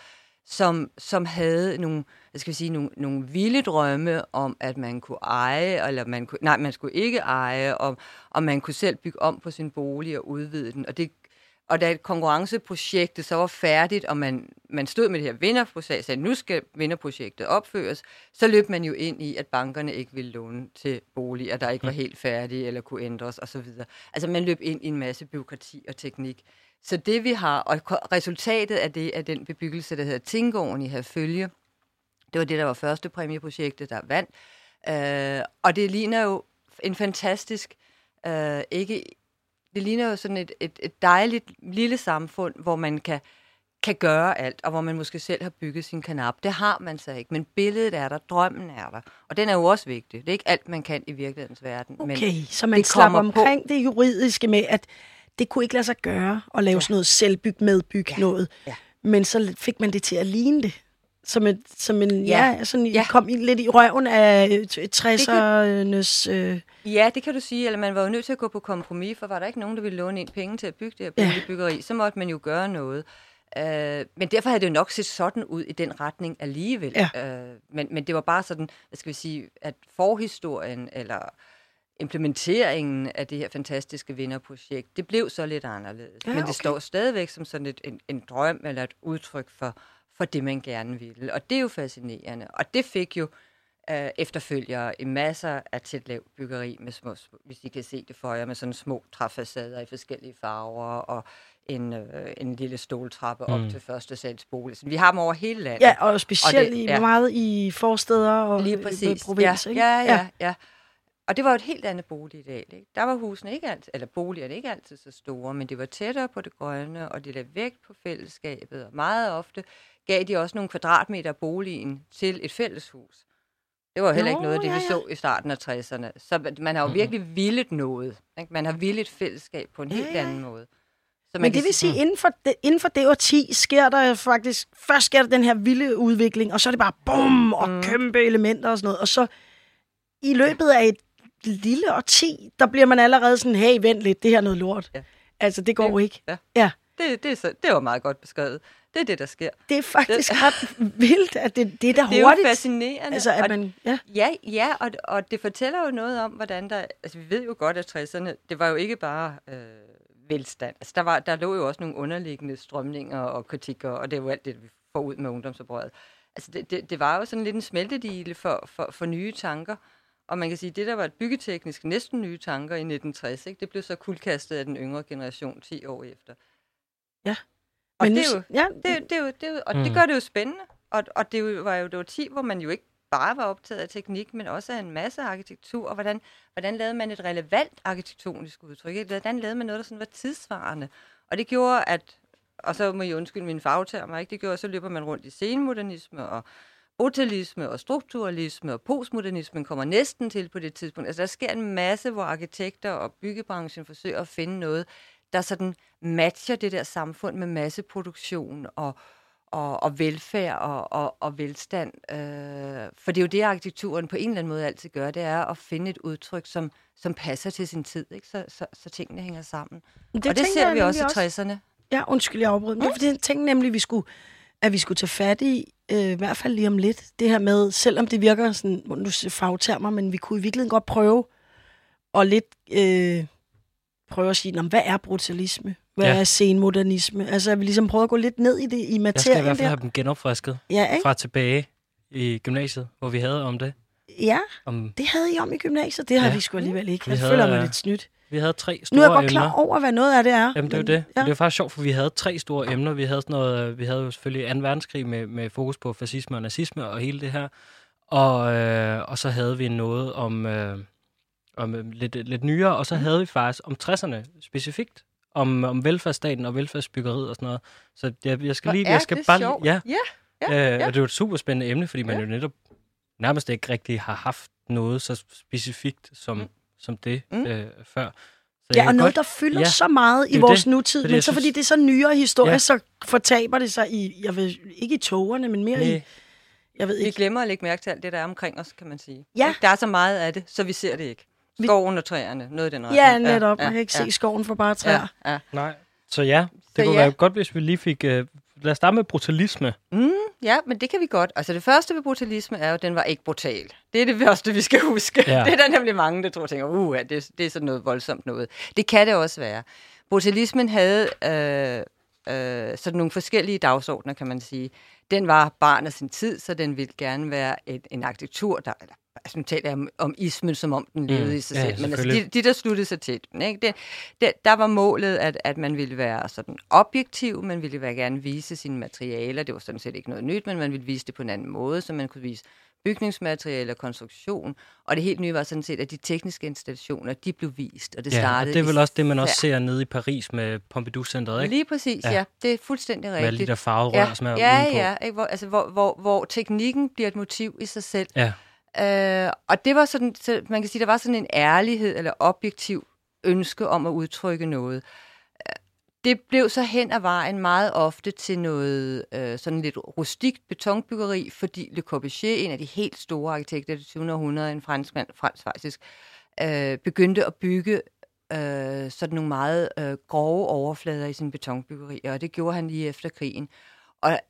som, som havde nogle, jeg skal sige, nogle, nogle vilde drømme om, at man kunne eje, eller man kunne, nej, man skulle ikke eje, og, og man kunne selv bygge om på sin bolig og udvide den. Og det og da konkurrenceprojektet så var færdigt, og man, man stod med det her vinderprojekt, og sagde, nu skal vinderprojektet opføres, så løb man jo ind i, at bankerne ikke ville låne til boliger, der ikke var helt færdige eller kunne ændres osv. Altså man løb ind i en masse byråkrati og teknik. Så det vi har, og resultatet af det, af den bebyggelse, der hedder Tingården i Herfølge, det var det, der var første præmieprojektet, der vandt. Øh, og det ligner jo en fantastisk, øh, ikke det ligner jo sådan et, et, et dejligt lille samfund, hvor man kan, kan gøre alt, og hvor man måske selv har bygget sin kanap. Det har man så ikke, men billedet er der, drømmen er der. Og den er jo også vigtig. Det er ikke alt, man kan i virkelighedens verden. Okay, men så man slapper omkring på. det juridiske med, at det kunne ikke lade sig gøre at lave ja. sådan noget selvbyg, medbyg ja. noget. Ja. Men så fik man det til at ligne det. Som, et, som en, ja, ja sådan, ja. kom lidt i røven af 60'ernes... Øh... Ja, det kan du sige. Eller man var jo nødt til at gå på kompromis, for var der ikke nogen, der ville låne ind penge til at bygge det her ja. så måtte man jo gøre noget. Uh, men derfor havde det jo nok set sådan ud i den retning alligevel. Ja. Uh, men, men det var bare sådan, hvad skal vi sige, at forhistorien, eller implementeringen af det her fantastiske vinderprojekt, det blev så lidt anderledes. Ja, men det okay. står stadigvæk som sådan et, en, en drøm eller et udtryk for, for det, man gerne ville. Og det er jo fascinerende. Og det fik jo øh, efterfølgere i masser af tæt byggeri, med små, hvis I kan se det for jer, med sådan små træfacader i forskellige farver, og en, øh, en lille stoltrappe op mm. til første sals bolig. Så vi har dem over hele landet. Ja, og specielt og det, ja. meget i forsteder og Lige præcis. provins, ja, ikke? Ja, ja, ja. ja. Og det var jo et helt andet boligideal. Ikke? Der var husene ikke altid, eller boligerne ikke altid så store, men det var tættere på det grønne, og det lagde vægt på fællesskabet. Og meget ofte gav de også nogle kvadratmeter af boligen til et fælleshus. Det var heller Nå, ikke noget, det ja, ja. vi så i starten af 60'erne. Så man har jo virkelig villet noget. Ikke? Man har villet fællesskab på en ja, helt anden måde. Så Men det vil sige, inden for, det, inden for det årti sker der faktisk, først sker der den her vilde udvikling, og så er det bare bum, og mm. kæmpe elementer og sådan noget. Og så i løbet af et lille årti, der bliver man allerede sådan, hey, vent lidt, det her er noget lort. Ja. Altså, det går det, ikke. Ja. ja. Det, det, så, det var meget godt beskrevet. Det er det, der sker. Det er faktisk det, ret vildt, at det, det er der hurtigt. Det er jo fascinerende. Altså, at man, ja. ja, ja og, og det fortæller jo noget om, hvordan der... Altså, vi ved jo godt, at 60'erne, det var jo ikke bare øh, velstand. Altså, der, var, der lå jo også nogle underliggende strømninger og kritikker, og det er jo alt det, vi får ud med ungdomsoprøret. Altså, det, det, det var jo sådan lidt en smeltedile for, for, for nye tanker. Og man kan sige, at det, der var et byggeteknisk næsten nye tanker i 1960, ikke, det blev så kuldkastet af den yngre generation 10 år efter. Ja. Og, Men det, er jo, ja. det, det, er jo, det, er jo, og mm. det gør det jo spændende. Og, og det var jo det var 10, hvor man jo ikke bare var optaget af teknik, men også af en masse arkitektur, og hvordan, hvordan lavede man et relevant arkitektonisk udtryk? Hvordan lavede man noget, der sådan var tidsvarende? Og det gjorde, at, og så må I undskylde min fagtermer, ikke? det gjorde, så løber man rundt i scenemodernisme og brutalisme og strukturalisme og postmodernismen kommer næsten til på det tidspunkt. Altså der sker en masse, hvor arkitekter og byggebranchen forsøger at finde noget, der sådan matcher det der samfund med masseproduktion og, og, og velfærd og, og, og velstand. Øh, for det er jo det, arkitekturen på en eller anden måde altid gør, det er at finde et udtryk, som, som passer til sin tid, ikke? Så, så, så tingene hænger sammen. Det og det ser vi også i 60'erne. Ja, undskyld, jeg afbryder. Mm. Det er fordi, jeg tænkte nemlig, vi skulle, at vi skulle tage fat i, øh, i hvert fald lige om lidt, det her med, selvom det virker sådan, nu fagtermer, men vi kunne i virkeligheden godt prøve at lidt øh, prøve at sige, hvad er brutalisme? Hvad ja. er senmodernisme? Altså, jeg vil ligesom prøve at gå lidt ned i det, i materien Jeg skal i hvert fald der. have dem genopfrisket ja, ikke? fra tilbage i gymnasiet, hvor vi havde om det. Ja, om... det havde I om i gymnasiet. Det har ja. vi sgu alligevel ikke. Jeg havde, føler mig lidt snydt. Vi havde tre store emner. Nu er jeg godt klar over, hvad noget af det er. Jamen, det er jo det. Ja. Det er faktisk sjovt, for vi havde tre store emner. Vi havde, sådan noget, vi havde jo selvfølgelig 2. verdenskrig med, med fokus på fascisme og nazisme og hele det her. Og, øh, og så havde vi noget om, øh, om øh, lidt, lidt nyere, og så mm. havde vi faktisk om 60'erne specifikt om, om velfærdsstaten og velfærdsbyggeriet og sådan noget. Så jeg, jeg skal lige... jeg skal bare, sjovt. Ja, ja, ja, øh, ja. Og det er jo et super spændende emne, fordi man ja. jo netop nærmest ikke rigtig har haft noget så specifikt som, mm. som det mm. øh, før. Så ja, og noget, godt, der fylder ja, så meget i vores det, nutid, men så synes, fordi det er så nyere historie, ja. så fortaber det sig i, jeg ved, ikke i togerne, men mere Nej. i, jeg ved ikke. Vi glemmer at lægge mærke til alt det, der er omkring os, kan man sige. Ja. Der er så meget af det, så vi ser det ikke. Skoven og træerne, noget i den retning. Ja, netop. Ja, Man kan ikke ja. se skoven for bare træer. Ja, ja. Nej, så ja, det så kunne ja. være godt, hvis vi lige fik... Uh, lad os starte med brutalisme. Mm, ja, men det kan vi godt. Altså det første ved brutalisme er jo, at den var ikke brutal. Det er det første, vi skal huske. Ja. Det er der nemlig mange, der tror, tænker, uh, det, det er sådan noget voldsomt noget. Det kan det også være. Brutalismen havde øh, øh, sådan nogle forskellige dagsordner, kan man sige. Den var barn af sin tid, så den ville gerne være et, en arkitektur, der, eller altså nu taler jeg om, om ismen, som om den levede mm, i sig ja, selv, men altså de, de, der sluttede sig til den, ikke? Det, det, der var målet, at, at man ville være sådan objektiv, man ville være gerne vise sine materialer, det var sådan set ikke noget nyt, men man ville vise det på en anden måde, så man kunne vise bygningsmateriale og konstruktion, og det helt nye var sådan set, at de tekniske installationer, de blev vist, og det ja, startede... og det er vel også det, man også ser nede i Paris med Pompidou-centret, ikke? Lige præcis, ja. ja. Det er fuldstændig rigtigt. Med alle de der farverør, ja, som er ja, udenpå. Ja, ikke? Hvor, altså, hvor, hvor, hvor teknikken bliver et motiv i sig selv. Ja. Øh, og det var sådan, så man kan sige, der var sådan en ærlighed eller objektiv ønske om at udtrykke noget. Øh, det blev så hen ad vejen meget ofte til noget øh, sådan lidt rustikt betonbyggeri, fordi Le Corbusier, en af de helt store arkitekter i det 20. århundrede, en franskmand, fransk faktisk, øh, begyndte at bygge øh, sådan nogle meget øh, grove overflader i sin betonbyggeri, og det gjorde han lige efter krigen. Og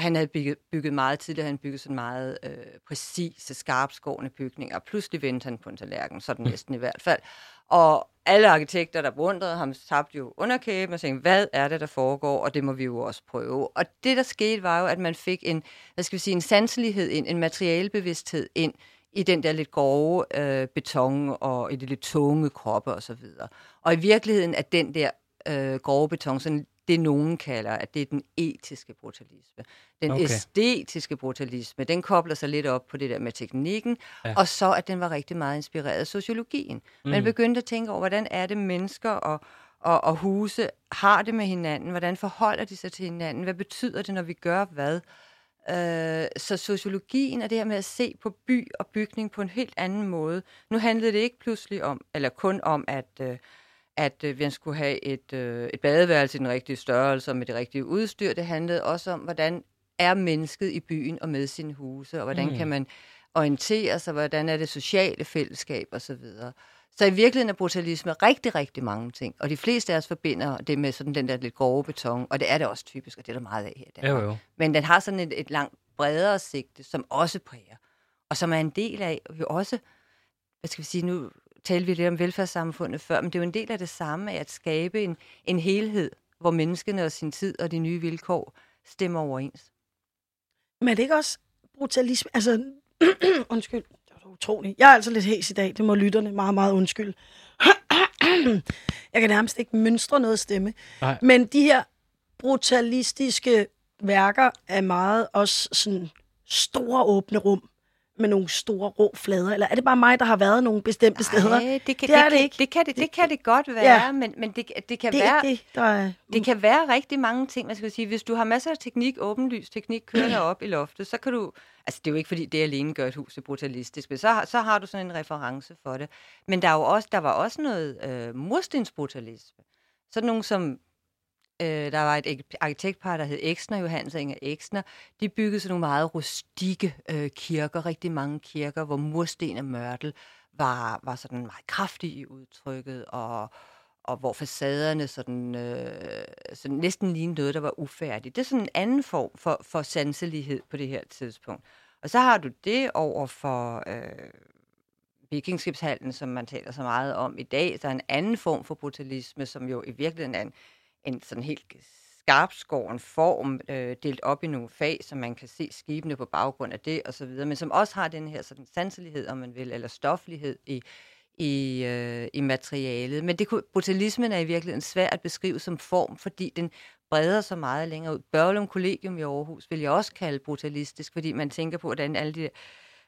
han havde bygget, bygget meget tidligere, han bygget sådan meget øh, præcise, skarpskårende bygninger. Pludselig vendte han på en tallerken, sådan mm. næsten i hvert fald. Og alle arkitekter, der beundrede ham, tabte jo underkæben og tænkte, hvad er det, der foregår, og det må vi jo også prøve. Og det, der skete, var jo, at man fik en, hvad skal vi sige, en sanselighed ind, en materialbevidsthed ind i den der lidt grove øh, beton og i det lidt tunge kroppe osv. Og, og i virkeligheden er den der øh, grove beton sådan det, nogen kalder, at det er den etiske brutalisme. Den okay. æstetiske brutalisme, den kobler sig lidt op på det der med teknikken, ja. og så at den var rigtig meget inspireret af sociologien. Mm. Man begyndte at tænke over, hvordan er det mennesker og, og, og huse har det med hinanden? Hvordan forholder de sig til hinanden? Hvad betyder det, når vi gør hvad? Øh, så sociologien er det her med at se på by og bygning på en helt anden måde. Nu handlede det ikke pludselig om, eller kun om, at... Øh, at øh, vi skulle have et, øh, et badeværelse i den rigtige størrelse og med det rigtige udstyr. Det handlede også om, hvordan er mennesket i byen og med sine huse, og hvordan mm. kan man orientere sig, hvordan er det sociale fællesskab osv. Så, så i virkeligheden er brutalisme rigtig, rigtig mange ting, og de fleste af os forbinder det med sådan den der lidt grove beton, og det er det også typisk, og det er der meget af her. Jo, jo. Men den har sådan et, et langt bredere sigte, som også præger, og som er en del af, vi også, hvad skal vi sige nu, talte vi lidt om velfærdssamfundet før, men det er jo en del af det samme at skabe en, en helhed, hvor menneskene og sin tid og de nye vilkår stemmer overens. Men er det ikke også brutalisme? Altså, undskyld, det var utroligt. Jeg er altså lidt hæs i dag, det må lytterne meget, meget undskyld. jeg kan nærmest ikke mønstre noget stemme. Nej. Men de her brutalistiske værker er meget også sådan store åbne rum med nogle store rå flader? Eller er det bare mig, der har været nogle bestemte Nej, steder? det kan Det det, det kan, ikke. Det kan det, det kan det godt være, Ja. men, men det, det kan det være... det, der er... Det kan være rigtig mange ting, man skal sige. Hvis du har masser af teknik, åbenlys teknik kørende op i loftet, så kan du... Altså, det er jo ikke, fordi det alene gør et hus til brutalistisk, men så, så har du sådan en reference for det. Men der, er jo også, der var også noget øh, murstensbrutalisme. Sådan nogle som... Øh, der var et arkitektpar, der hed Eksner, Johannes og Inger Eksner. De byggede sådan nogle meget rustikke øh, kirker, rigtig mange kirker, hvor mursten og mørtel var, var sådan meget kraftige i udtrykket, og, og hvor facaderne sådan, øh, sådan næsten lignede noget, der var ufærdigt. Det er sådan en anden form for, for sanselighed på det her tidspunkt. Og så har du det over for øh, vikingskibshallen, som man taler så meget om i dag. Så er en anden form for brutalisme, som jo i virkeligheden er en, en sådan helt skarpskåren form, øh, delt op i nogle fag, så man kan se skibene på baggrund af det og så videre, men som også har den her sådan sanselighed, om man vil, eller stoflighed i, i, øh, i materialet. Men det, kunne- brutalismen er i virkeligheden svær at beskrive som form, fordi den breder så meget længere ud. Børlum Kollegium i Aarhus vil jeg også kalde brutalistisk, fordi man tænker på, hvordan alle de,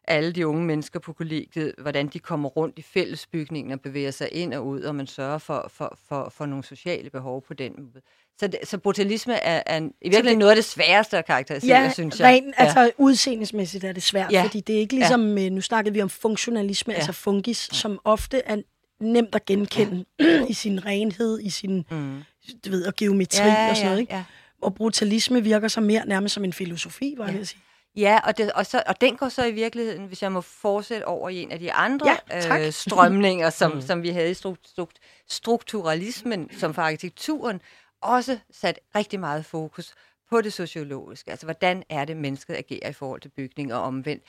alle de unge mennesker på kollegiet, hvordan de kommer rundt i fællesbygningen og bevæger sig ind og ud, og man sørger for, for, for, for nogle sociale behov på den måde. Så, det, så brutalisme er, er en, i virkeligheden noget af det sværeste at karakterisere, Ja, synes jeg. rent, altså udseendelsmæssigt er det svært, Ja. fordi det er ikke ligesom, ja. nu snakkede vi om funktionalisme, ja. Ja. altså fungis, som ofte er nemt at genkende i sin renhed, i sin Mm. du ved, og geometri Ja, og sådan noget. ja, Ikke? ja. Og brutalisme virker så mere nærmest som en filosofi, var jeg Ja. at sige. Ja, og, det, og, så, og den går så i virkeligheden, hvis jeg må fortsætte over i en af de andre Ja, tak. øh, strømninger, som, som vi havde i stru, stru, strukturalismen, som for arkitekturen, også sat rigtig meget fokus på det sociologiske. Altså, hvordan er det, mennesket agerer i forhold til bygning og omvendt.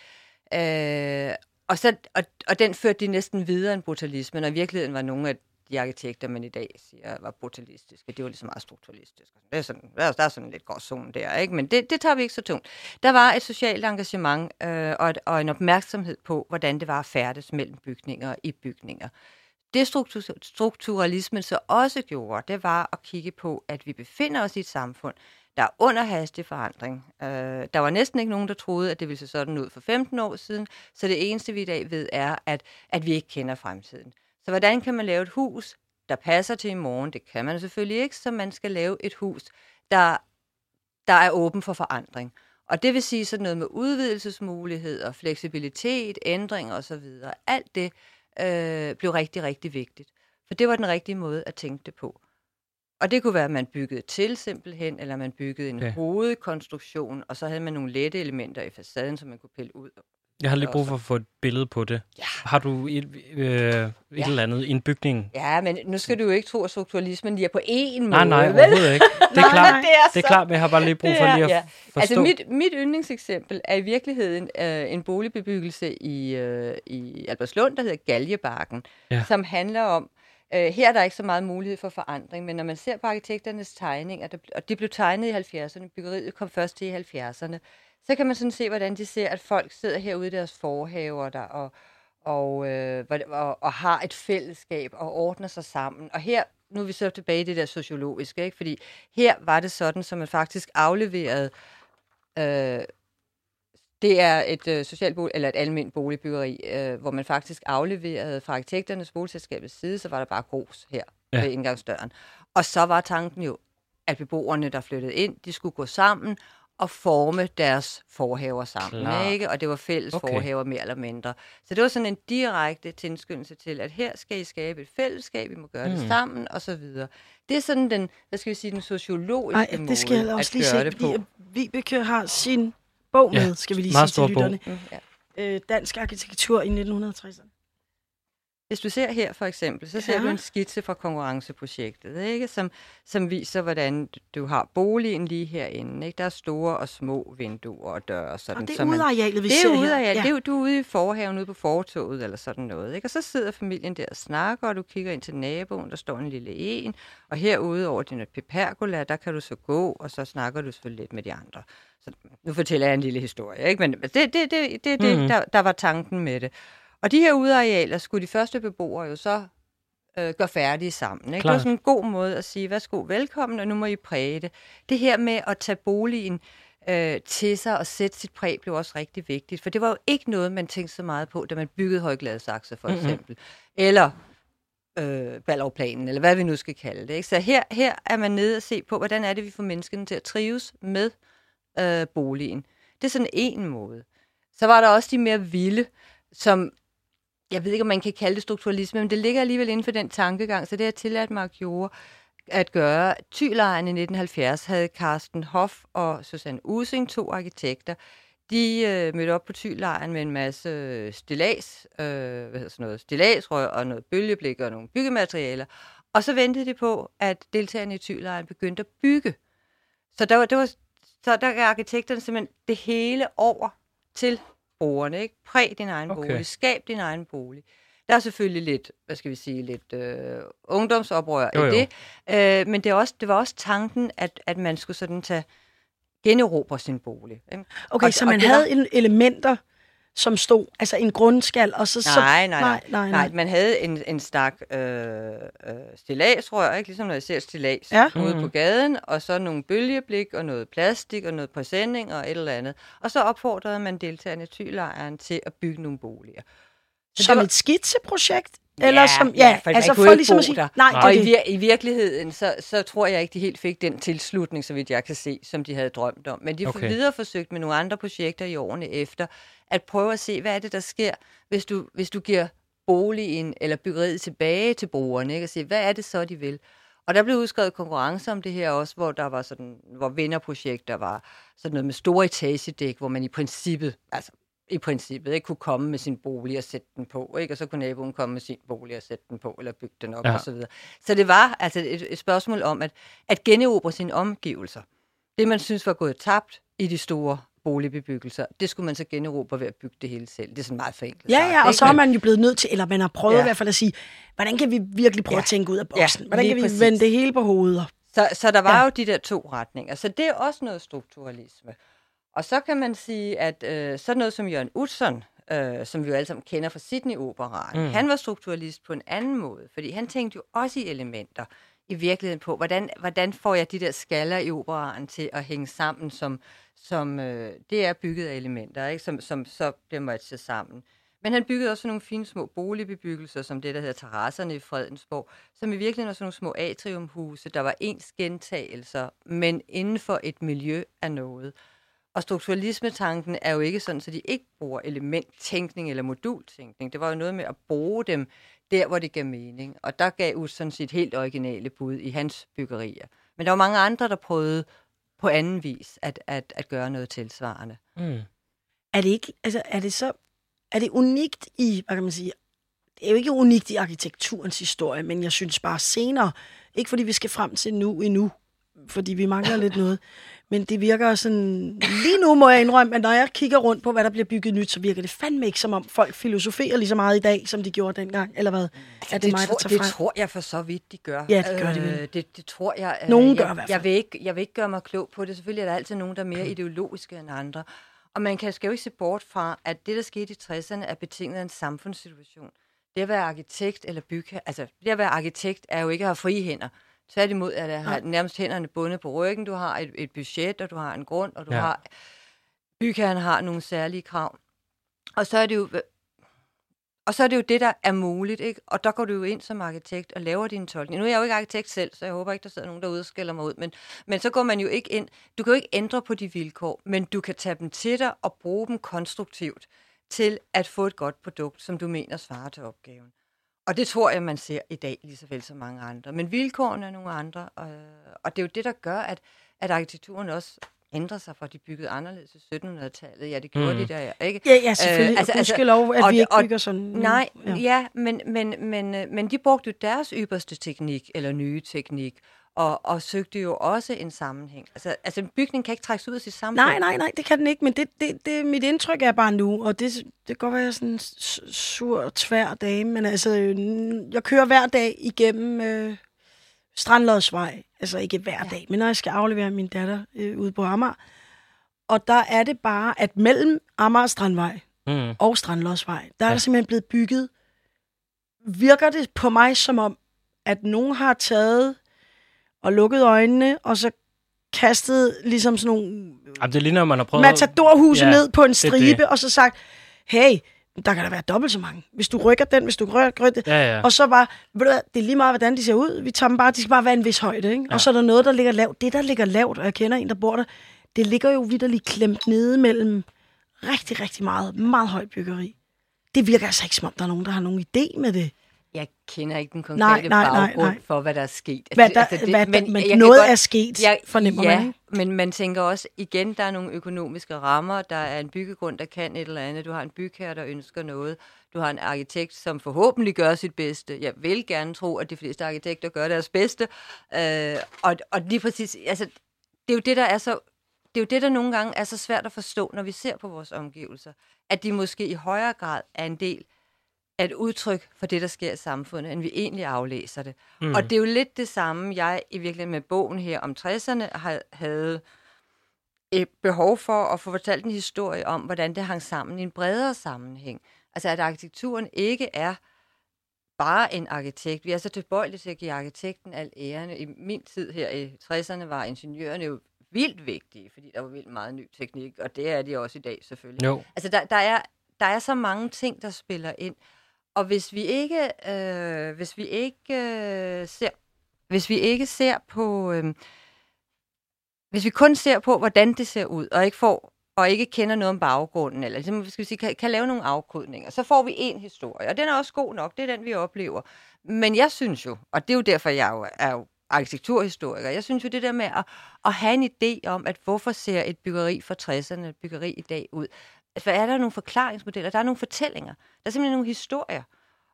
Øh, og, så, og, og den førte de næsten videre end brutalismen, og i virkeligheden var nogle af de arkitekter, man i dag siger var brutalistiske, det var ligesom meget strukturalistiske. Det er sådan, der, er- der er sådan lidt gråzone der, ikke? men det, det tager vi ikke så tungt. Der var et socialt engagement øh, og, et, og en opmærksomhed på, hvordan det var at færdes mellem bygninger og i bygninger. Det struktur, strukturalismen så også gjorde, det var at kigge på, at vi befinder os i et samfund, der er under hastig forandring. Øh, der var næsten ikke nogen, der troede, at det ville se sådan ud for 15 år siden, så det eneste, vi i dag ved, er, at, at vi ikke kender fremtiden. Så hvordan kan man lave et hus, der passer til i morgen? Det kan man selvfølgelig ikke, så man skal lave et hus, der, der er åben for forandring. Og det vil sige sådan noget med udvidelsesmuligheder, fleksibilitet, ændringer osv. Alt det øh, blev rigtig, rigtig vigtigt. For det var den rigtige måde at tænke det på. Og det kunne være, at man byggede til simpelthen, eller man byggede en okay. hovedkonstruktion, og så havde man nogle lette elementer i facaden, som man kunne pille ud. Jeg har lige brug for at få et billede på det. Ja. Har du et, øh, et Ja. eller andet i en bygning? Ja, men nu skal du jo ikke tro, at strukturalismen lige er på én måde. Nej, nej, overhovedet ikke. Det er Nej, klart, det er, det er så- klart, men jeg har bare lige brug for Det lige at ja. forstå. Altså mit, mit yndlingseksempel er i virkeligheden øh, en boligbebyggelse i, øh, i Albertslund, der hedder Galjebakken, Ja. som handler om, øh, her er der ikke så meget mulighed for forandring, men når man ser på arkitekternes tegninger, der, og de blev tegnet i 70'erne, byggeriet kom først til i 70'erne, så kan man sådan se, hvordan de ser, at folk sidder herude i deres forhaver der, og, og, øh, og, og har et fællesskab og ordner sig sammen. Og her, nu er vi så tilbage i det der sociologiske, ikke? fordi her var det sådan, som man faktisk afleverede Øh, det er et øh, socialt bolig, eller et almindeligt boligbyggeri, øh, hvor man faktisk afleverede fra arkitekternes boligselskabets side, så var der bare grus her ja. ved indgangsdøren. Og så var tanken jo, at beboerne, der flyttede ind, de skulle gå sammen og forme deres forhaver sammen. Klart. Ikke? Og det var fælles Okay. forhaver mere eller mindre. Så det var sådan en direkte tilskyndelse til, at her skal I skabe et fællesskab, I må gøre mm. Det sammen, og så videre. Det er sådan den, hvad skal vi sige, den sociologiske Nej, måde det skal jeg også at lige gøre se, det på. fordi Vibeke har sin bog Ja, med, skal vi lige sige til bog. lytterne. Mm, ja. Øh, dansk arkitektur i 1960'erne. Hvis du ser her for eksempel, så ser Ja. du en skitse fra konkurrenceprojektet, ikke? Som, som viser, hvordan du har boligen lige herinde. Ikke? Der er store og små vinduer og døre. Sådan, Og det er udearealet, vi det ser er her. ude af, ja. det er, du er ude i forhaven, ude på fortoget eller sådan noget. Ikke? Og så sidder familien der og snakker, og du kigger ind til naboen, der står en lille en. Og herude over din pergola, der kan du så gå, og så snakker du selvfølgelig lidt med de andre. Så nu fortæller jeg en lille historie, ikke? men det, det, det, det, det Mhm. mm. der, der var tanken med det. Og de her udearealer skulle de første beboere jo så øh, gøre færdige sammen. Ikke? Det var sådan en god måde at sige, værsgo, velkommen, og nu må I præge det. Det her med at tage boligen øh, til sig og sætte sit præg blev også rigtig vigtigt. For det var jo ikke noget, man tænkte så meget på, da man byggede Højgladsaxe for eksempel. Mm-hmm. Eller øh, Ballovplanen, eller hvad vi nu skal kalde det. Ikke? Så her, her er man nede og se på, hvordan er det, vi får menneskene til at trives med øh, boligen. Det er sådan en måde. Så var der også de mere vilde, som, jeg ved ikke, om man kan kalde det strukturalisme, men det ligger alligevel inden for den tankegang, så det har tilladt mig at gjorde at gøre. Tylejren i 1970 havde Carsten Hoff og Susanne Using, to arkitekter, de øh, mødte op på Tylejren med en masse øh, stilas, øh, hvad hedder sådan noget, stilasrør og noget bølgeblik og nogle byggematerialer. Og så ventede de på, at deltagerne i Tylejren begyndte at bygge. Så der, var, det var, så der gav arkitekterne simpelthen det hele over til brugerne. Ikke? Præg din egen okay. bolig, skab din egen bolig. Der er selvfølgelig lidt, hvad skal vi sige, lidt øh, ungdomsoprør jo, jo. i det, øh, men det, er også, det var også tanken, at, at man skulle sådan tage generobre sin bolig. Ikke? Okay, og, så man havde var... elementer, som stod, altså en grundskal, og så... Nej, nej, nej. nej, nej, nej. Man havde en, en stak øh, øh, stillagsrør, ikke? ligesom når jeg ser stillads ja. ude mm-hmm. på gaden, og så nogle bølgeblik, og noget plastik, og noget præsending, og et eller andet. Og så opfordrede man deltagerne i tylejren til at bygge nogle boliger. Så som var... et skitseprojekt? Eller ja, som, ja, for altså for ligesom at sige, der. nej, og det. I, vir- i virkeligheden, så, så tror jeg ikke, de helt fik den tilslutning, så vidt jeg kan se, som de havde drømt om. Men de okay. videre forsøgt med nogle andre projekter i årene efter, at prøve at se, hvad er det, der sker, hvis du, hvis du giver boligen eller byggeriet tilbage til brugerne, ikke? og se, hvad er det så, de vil. Og der blev udskrevet konkurrence om det her også, hvor der var sådan, hvor vinderprojekter var sådan noget med store etagedæk, hvor man i princippet, altså i princippet ikke kunne komme med sin bolig og sætte den på, ikke? og så kunne naboen komme med sin bolig og sætte den på, eller bygge den op ja. og så videre. Så det var altså et, et spørgsmål om at, at generobre sine omgivelser. Det, man synes var gået tabt i de store boligbebyggelser, det skulle man så generobre ved at bygge det hele selv. Det er sådan meget forenklet. Ja, ja, og så er man jo blevet nødt til, eller man har prøvet ja. i hvert fald at sige, hvordan kan vi virkelig prøve ja. at tænke ud af boksen? Ja, hvordan kan vi præcis. vende det hele på hovedet? Så, så der var ja. jo de der to retninger. Så det er også noget strukturalisme. Og så kan man sige, at øh, sådan noget som Jørgen Utzon, øh, som vi jo alle sammen kender fra Sydney-operaen, mm. han var strukturalist på en anden måde, fordi han tænkte jo også i elementer i virkeligheden på, hvordan, hvordan får jeg de der skaller i operaen til at hænge sammen, som, som øh, det er bygget af elementer, ikke? Som, som så bliver matchet sammen. Men han byggede også nogle fine små boligbebyggelser, som det, der hedder terrasserne i Fredensborg, som i virkeligheden var sådan nogle små atriumhuse, der var ens gentagelser, men inden for et miljø af noget. Og strukturalismetanken er jo ikke sådan, at de ikke bruger elementtænkning eller modultænkning. Det var jo noget med at bruge dem der, hvor det gav mening. Og der gav Utzon sit helt originale bud i hans byggerier. Men der var mange andre, der prøvede på anden vis at, at, at gøre noget tilsvarende. Mm. Er det ikke, altså er det så, er det unikt i, hvad kan man sige, det er jo ikke unikt i arkitekturens historie, men jeg synes bare senere, ikke fordi vi skal frem til nu endnu, fordi vi mangler lidt noget, men det virker sådan... Lige nu må jeg indrømme, at når jeg kigger rundt på, hvad der bliver bygget nyt, så virker det fandme ikke som om folk filosoferer lige så meget i dag, som de gjorde dengang. Eller hvad? Altså, er det, det, mig, tror, der det tror jeg for så vidt, de gør. Ja, det gør de vel. Øh, det, det tror jeg. Øh, nogen gør jeg, i hvert fald. Jeg vil, ikke, jeg vil ikke gøre mig klog på det. Selvfølgelig er der altid nogen, der er mere ideologiske end andre. Og man kan, skal jo ikke se bort fra, at det, der skete i 60'erne, er betinget af en samfundssituation. Det at være arkitekt eller bygge, altså det at være arkitekt er jo ikke at have frie hænder. Tværtimod er det har nærmest hænderne bundet på ryggen. Du har et, et budget, og du har en grund, og du ja. har bygherren har nogle særlige krav. Og så er det jo og så er det jo det, der er muligt, ikke? Og der går du jo ind som arkitekt og laver din tolkning. Nu er jeg jo ikke arkitekt selv, så jeg håber ikke, der sidder nogen derude og skælder mig ud. Men, men så går man jo ikke ind. Du kan jo ikke ændre på de vilkår, men du kan tage dem til dig og bruge dem konstruktivt til at få et godt produkt, som du mener svarer til opgaven. Og det tror jeg, man ser i dag, lige så vel som mange andre. Men vilkårene er nogle andre, og, og det er jo det, der gør, at, at arkitekturen også ændrer sig, for de byggede anderledes i 1700-tallet. Ja, det gjorde mm. de der, ikke? Ja, ja selvfølgelig. Øh, altså, altså, lov, at og, vi ikke bygger sådan. Nej, ja, ja men, men, men, øh, men de brugte jo deres ypperste teknik, eller nye teknik, og, og søgte jo også en sammenhæng. Altså, altså en bygning kan ikke trækkes ud af sit samfund. Nej, nej, nej, det kan den ikke, men det, det, det, mit indtryk er bare nu, og det, det kan godt være sådan en sur, tvær dame, men altså, jeg kører hver dag igennem øh, Strandlodsvej, altså ikke hver ja. dag, men når jeg skal aflevere min datter øh, ude på Amager, og der er det bare, at mellem Amager Strandvej mm. og Strandlodsvej, der ja. er der simpelthen blevet bygget, virker det på mig som om, at nogen har taget og lukket øjnene, og så kastet ligesom sådan nogle Jamen, det ligner, man har prøvet... matadorhuse Ja, ned på en det stribe, det. og så sagt, hey, der kan der være dobbelt så mange. Hvis du rykker den, hvis du rykker det. Ja, ja. Og så bare, ved du hvad, det er lige meget, hvordan de ser ud. Vi tager dem bare, de skal bare være en vis højde, ikke? Ja. Og så er der noget, der ligger lavt. Det, der ligger lavt, og jeg kender en, der bor der, det ligger jo vidderligt klemt nede mellem rigtig, rigtig meget, meget højt byggeri. Det virker altså ikke, som om der er nogen, der har nogen idé med det. Jeg kender ikke den Nej, konkrete nej, nej, baggrund nej. for, hvad der er sket. Hvad der, Altså, det, hvad, men, men jeg noget godt- er sket, Ja, fornemmer ja, man. Ikke? men man tænker også, igen, der er nogle økonomiske rammer, der er en byggegrund, der kan et eller andet, du har en bygherre, der ønsker noget, du har en arkitekt, som forhåbentlig gør sit bedste. Jeg vil gerne tro, at de fleste arkitekter gør deres bedste. Øh, og, og lige præcis, altså, det er jo det, der er så det er jo det, der nogle gange er så svært at forstå, når vi ser på vores omgivelser. At de måske i højere grad er en del af et udtryk for det, der sker i samfundet, end vi egentlig aflæser det. Mm. Og det er jo lidt det samme, jeg i virkeligheden med bogen her om 60'erne har, havde et behov for at få fortalt en historie om, hvordan det hang sammen i en bredere sammenhæng. Altså at arkitekturen ikke er bare en arkitekt. Vi er så tilbøjelige til at give arkitekten al æren. I min tid her i 60'erne var ingeniørerne jo vildt vigtige, fordi der var vildt meget ny teknik, og det er de også i dag selvfølgelig. Jo. Altså, der, der, er, der er så mange ting, der spiller ind. Og hvis vi ikke, øh, hvis vi ikke øh, ser, hvis vi ikke ser på, øh, hvis vi kun ser på, hvordan det ser ud, og ikke får og ikke kender noget om baggrunden, eller ligesom, skal vi sige, kan, kan lave nogle afkodninger, så får vi en historie, og den er også god nok, det er den, vi oplever. Men jeg synes jo, og det er jo derfor, jeg jo er jo arkitekturhistoriker, jeg synes jo det der med at, at have en idé om, at hvorfor ser et byggeri fra 60'erne, et byggeri i dag ud, hvad er der nogle forklaringsmodeller? Der er nogle fortællinger. Der er simpelthen nogle historier.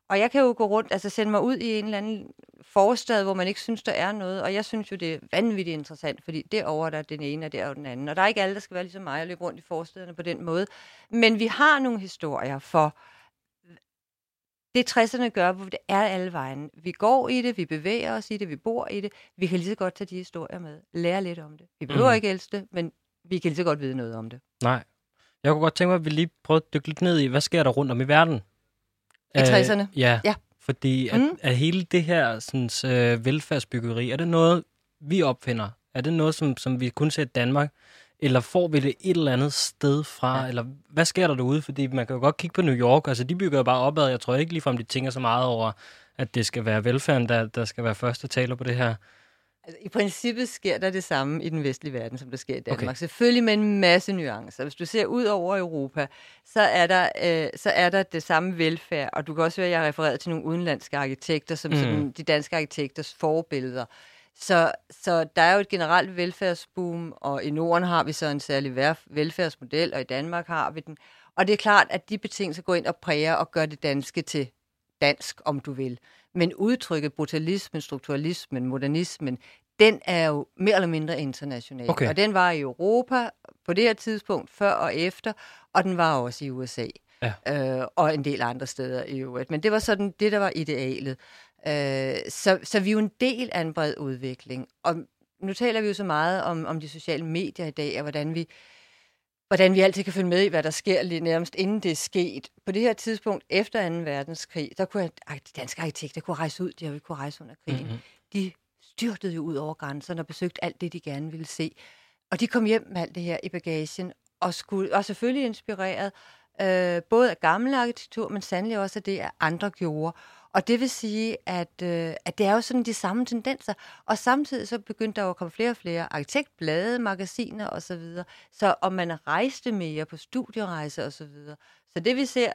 Og jeg kan jo gå rundt, altså sende mig ud i en eller anden forstad, hvor man ikke synes, der er noget. Og jeg synes jo, det er vanvittigt interessant, fordi derovre der er den ene, og der er den anden. Og der er ikke alle, der skal være ligesom mig og løbe rundt i forstederne på den måde. Men vi har nogle historier for det 60'erne gør, hvor det er alle vejen. Vi går i det, vi bevæger os i det, vi bor i det. Vi kan lige så godt tage de historier med. Lære lidt om det. Vi behøver Mhm. ikke elske det, men vi kan lige så godt vide noget om det. Nej. Jeg kunne godt tænke mig, at vi lige prøver at dykke lidt ned i, hvad sker der rundt om i verden? I 60'erne? ja. Ja. Fordi at, Mm. at hele det her sådan, øh, velfærdsbyggeri, er det noget, vi opfinder? Er det noget, som, som vi kun ser i Danmark? Eller får vi det et eller andet sted fra? Ja. Eller hvad sker der derude? Fordi man kan jo godt kigge på New York. Altså, de bygger jo bare opad. Jeg tror ikke ligefrem, de tænker så meget over, at det skal være velfærden, der, der skal være første taler på det her. Altså, I princippet sker der det samme i den vestlige verden, som der sker i Danmark. Okay. Selvfølgelig med en masse nuancer. Hvis du ser ud over Europa, så er, der, øh, så er der det samme velfærd. Og du kan også høre, at jeg har refereret til nogle udenlandske arkitekter, som Mm. sådan, de danske arkitekters forbilleder. Så, så der er jo et generelt velfærdsboom, og i Norden har vi så en særlig velfærdsmodel, og i Danmark har vi den. Og det er klart, at de betingelser går ind og præger og gør det danske til dansk, om du vil. Men udtrykket brutalismen, strukturalismen, modernismen, den er jo mere eller mindre international. Okay. Og den var i Europa på det her tidspunkt, før og efter, og den var også i USA. Ja. Øh, og en del andre steder i øvrigt. Men det var sådan det, der var idealet. Øh, så, så vi er jo en del af en bred udvikling. Og nu taler vi jo så meget om, om de sociale medier i dag, og hvordan vi, hvordan vi altid kan følge med i, hvad der sker lige nærmest inden det er sket. På det her tidspunkt, efter 2. verdenskrig, der kunne de danske arkitekter kunne rejse ud, de har jo ikke kunne rejse under krigen. Mhm. De styrtede jo ud over grænserne og besøgte alt det, de gerne ville se. Og de kom hjem med alt det her i bagagen, og, skulle, og selvfølgelig inspireret øh, både af gammel arkitektur, men sandelig også af det, at andre gjorde. Og det vil sige, at, øh, at det er jo sådan de samme tendenser. Og samtidig så begyndte der jo at komme flere og flere arkitektblade, magasiner osv. Så, videre. så om man rejste mere på studierejser osv. Så, videre. så det vi ser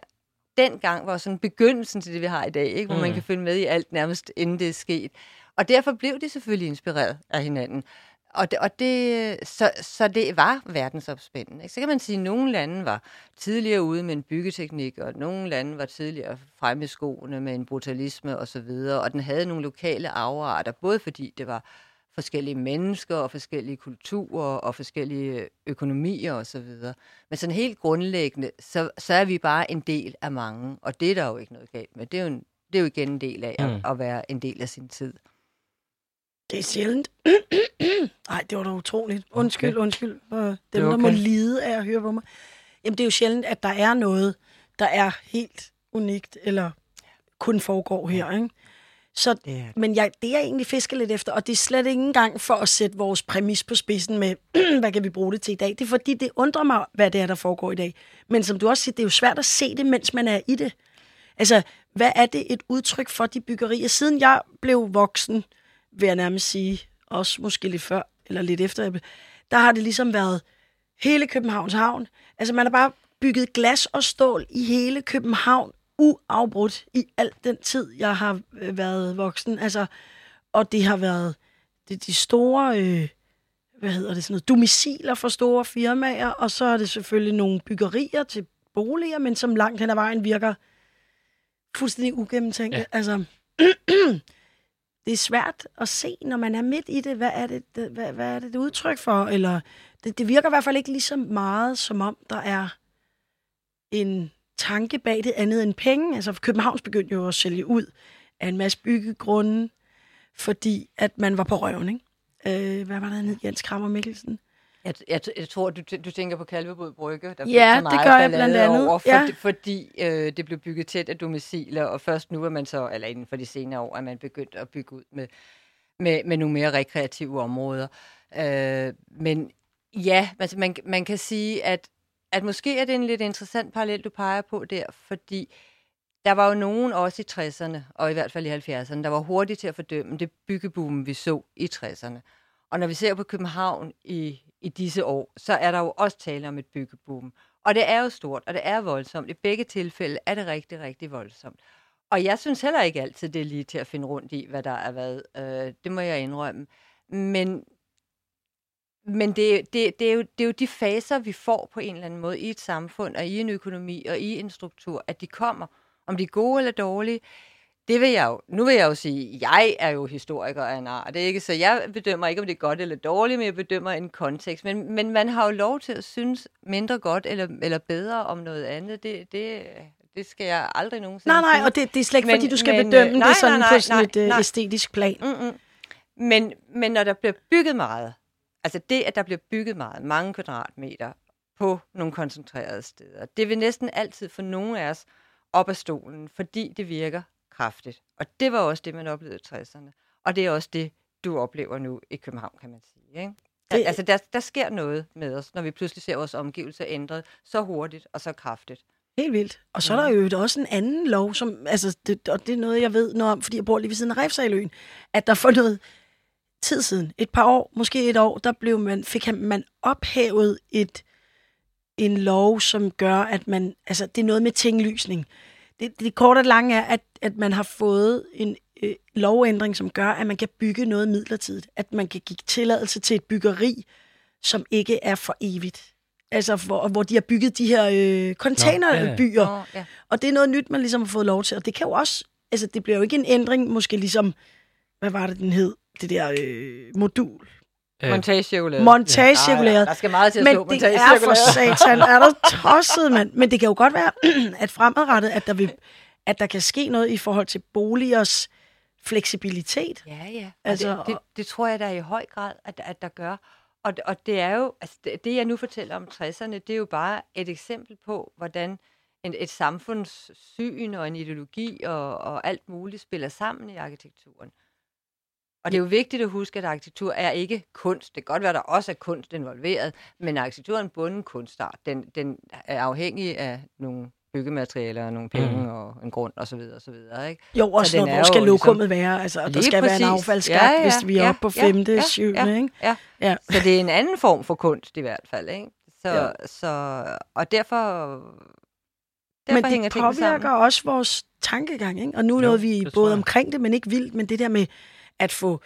dengang var sådan begyndelsen til det, vi har i dag, ikke? hvor mm. man kan følge med i alt nærmest inden det er sket. Og derfor blev de selvfølgelig inspireret af hinanden. Og det, og det, så, så det var verdensopspændende. Ikke? Så kan man sige, at nogle lande var tidligere ude med en byggeteknik, og nogle lande var tidligere fremme i skoene med en brutalisme osv., og, så videre, og den havde nogle lokale afarter, både fordi det var forskellige mennesker og forskellige kulturer og forskellige økonomier osv. Så videre. Men sådan helt grundlæggende, så, så er vi bare en del af mange, og det er der jo ikke noget galt med. Det er jo, en, det er jo igen en del af at, Mm. at være en del af sin tid. Det er sjældent. Nej, det var da utroligt. Undskyld, okay. undskyld for dem, Det okay. der må lide af at høre på mig. Jamen, det er jo sjældent, at der er noget, der er helt unikt, eller kun foregår her, ikke? Så, det det. Men jeg, det er jeg egentlig fisker lidt efter, og det er slet ikke engang for at sætte vores præmis på spidsen med, hvad kan vi bruge det til i dag. Det er fordi, det undrer mig, hvad det er, der foregår i dag. Men som du også siger, det er jo svært at se det, mens man er i det. Altså, hvad er det et udtryk for de byggerier? Siden jeg blev voksen, vil jeg nærmest sige, også måske lidt før eller lidt efter, der har det ligesom været hele Københavns Havn. Altså, man har bare bygget glas og stål i hele København uafbrudt i al den tid, jeg har øh, været voksen. Altså, og det har været det, de store, øh, hvad hedder det, sådan noget, domiciler for store firmaer, og så er det selvfølgelig nogle byggerier til boliger, men som langt hen ad vejen virker fuldstændig ugennemtænkt. Ja. Altså, det er svært at se, når man er midt i det, hvad er det, det hvad, hvad er det, det udtryk for, eller det, det virker i hvert fald ikke lige så meget, som om der er en tanke bag det andet end penge. Altså Københavns begyndte jo at sælge ud af en masse byggegrunde, fordi at man var på røven, ikke? Øh, hvad var der ned, Jens Krammer Mikkelsen? Jeg, jeg, jeg tror, du, du tænker på Kalvebod Brygge. Der ja, det gør jeg blandt andet. Over, for, ja. Fordi øh, det blev bygget tæt af domiciler, og først nu er man så, eller inden for de senere år, er man begyndt at bygge ud med, med, med nogle mere rekreative områder. Øh, men ja, altså man, man kan sige, at at måske er det en lidt interessant parallel, du peger på der, fordi der var jo nogen også i 60'erne, og i hvert fald i 70'erne, der var hurtigt til at fordømme det byggeboomen, vi så i 60'erne. Og når vi ser på København i, i disse år, så er der jo også tale om et byggeboom. Og det er jo stort, og det er voldsomt. I begge tilfælde er det rigtig, rigtig voldsomt. Og jeg synes heller ikke altid, det er lige til at finde rundt i, hvad der er hvad. Øh, det må jeg indrømme. Men men det, det, det, er jo, det er jo de faser, vi får på en eller anden måde i et samfund og i en økonomi og i en struktur, at de kommer. Om de er gode eller dårlige, det vil jeg jo, nu vil jeg jo sige, jeg er jo historiker af en art, det er ikke, så jeg bedømmer ikke, om det er godt eller dårligt, men jeg bedømmer en kontekst. Men, men man har jo lov til at synes mindre godt eller, eller bedre om noget andet. Det, det, det skal jeg aldrig nogensinde Nej, nej, og det, det er slet ikke, men, fordi du skal men, bedømme nej, det sådan nej, nej, på sådan nej, et øh, nej. æstetisk plan. Mm-mm. Men, men når der bliver bygget meget, Altså det, at der bliver bygget meget, mange kvadratmeter på nogle koncentrerede steder, det vil næsten altid få nogle af os op af stolen, fordi det virker kraftigt. Og det var også det, man oplevede i 60'erne. Og det er også det, du oplever nu i København, kan man sige. Ikke? Det... Altså, der, der sker noget med os, når vi pludselig ser vores omgivelser ændret så hurtigt og så kraftigt. Helt vildt. Og så er der jo også en anden lov, som, altså, det, og det er noget, jeg ved noget om, fordi jeg bor lige ved siden af Refsaløen, at der for noget tid siden, et par år, måske et år, der blev man, fik man ophævet et, en lov, som gør, at man, altså det er noget med tinglysning. Det, det korte og lange er, at, at man har fået en øh, lovændring, som gør, at man kan bygge noget midlertidigt. At man kan give tilladelse til et byggeri, som ikke er for evigt. Altså, hvor, hvor de har bygget de her øh, containerbyer. Ja, ja. ja. Og det er noget nyt, man ligesom har fået lov til. Og det kan jo også, altså det bliver jo ikke en ændring, måske ligesom, hvad var det, den hed? det der øh, modul. Øh. Montagecirkulæret. Montagecirkulæret. Ja, ja, der skal meget til at Men det er for satan, er der tosset, mand. Men det kan jo godt være, at fremadrettet, at der, vil, at der kan ske noget i forhold til boligers fleksibilitet. Ja, ja. Altså, det, det, det tror jeg da i høj grad, at, at der gør. Og, og det er jo, altså det, det jeg nu fortæller om 60'erne, det er jo bare et eksempel på, hvordan en, et samfundssyn og en ideologi og, og alt muligt spiller sammen i arkitekturen. Og det er jo vigtigt at huske, at arkitektur er ikke kunst. Det kan godt være, at der også er kunst involveret, men arkitektur er en bunden kunstart. Den, den er afhængig af nogle byggematerialer, nogle penge mm. og en grund osv. videre, Ikke? Jo, også så når, hvor skal lokummet ligesom... være? Altså, der skal præcis. være en affaldsskat, ja, ja, hvis vi er ja, oppe på femte, ja, syvende. Ja, ikke? Ja. ja. Så det er en anden form for kunst i hvert fald. Ikke? Så, ja. så, og derfor, derfor men det påvirker også vores tankegang. Ikke? Og nu nåede vi både omkring det, men ikke vildt, men det der med at få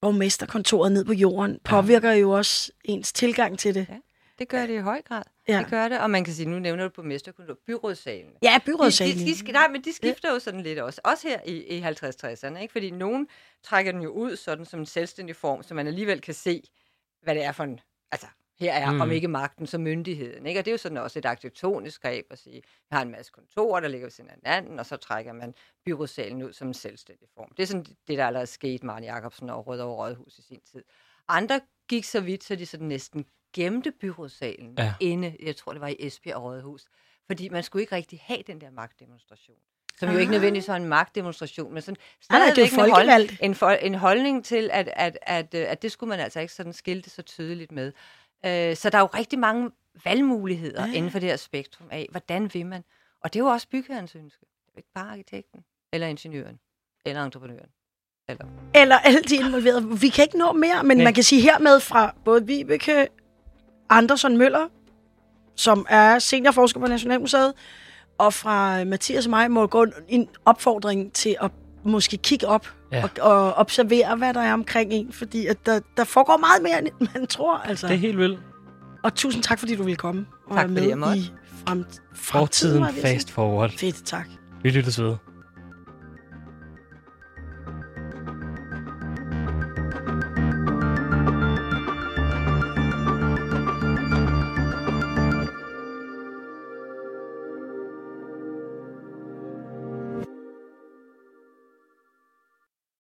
borgmesterkontoret ned på jorden, påvirker ja. jo også ens tilgang til det. Ja, det gør det i høj grad. Ja. Det gør det, og man kan sige, nu nævner du borgmesterkontoret, byrådssalen. Ja, byrådssalen. De, de, de, nej, men de skifter ja. jo sådan lidt også. Også her i, i 50-60'erne, ikke? Fordi nogen trækker den jo ud sådan som en selvstændig form, så man alligevel kan se, hvad det er for en, altså her er, mm. om ikke magten, så myndigheden. Ikke? Og det er jo sådan også et arkitektonisk greb at sige, vi har en masse kontorer, der ligger ved siden af hinanden, og så trækker man byrådssalen ud som en selvstændig form. Det er sådan det, der allerede skete Martin Jacobsen og Rødovre Rådhus i sin tid. Andre gik så vidt, så de sådan næsten gemte byrådssalen ja. inde, jeg tror det var i Esbjerg Rådhus, fordi man skulle ikke rigtig have den der magtdemonstration. som jo ikke nødvendigvis var en magtdemonstration, men sådan stadigvæk en, hold, en, for, en holdning til, at, at, at, øh, at det skulle man altså ikke sådan skilte så tydeligt med. Øh, så der er jo rigtig mange valgmuligheder Ja, ja. ja. inden for det her spektrum af, hvordan vil man? Og det er jo også bygherrens ønske. Det er ikke bare arkitekten, eller ingeniøren, eller entreprenøren. Eller. Eller alle de involverede. Vi kan ikke nå mere, men Nej. man kan sige hermed fra både Vibeke Andersson Møller, som er seniorforsker på Nationalmuseet, og fra Mathias og mig må gå en opfordring til at måske kigge op ja. Og, og observere, hvad der er omkring en, fordi at der, der foregår meget mere, end man tror. Altså. Det er helt vildt. Og tusind tak, fordi du ville komme og Tak, være fordi jeg med måtte. i frem, Fortiden at sige. fast forward. Fedt, tak. Vi lyttes ved.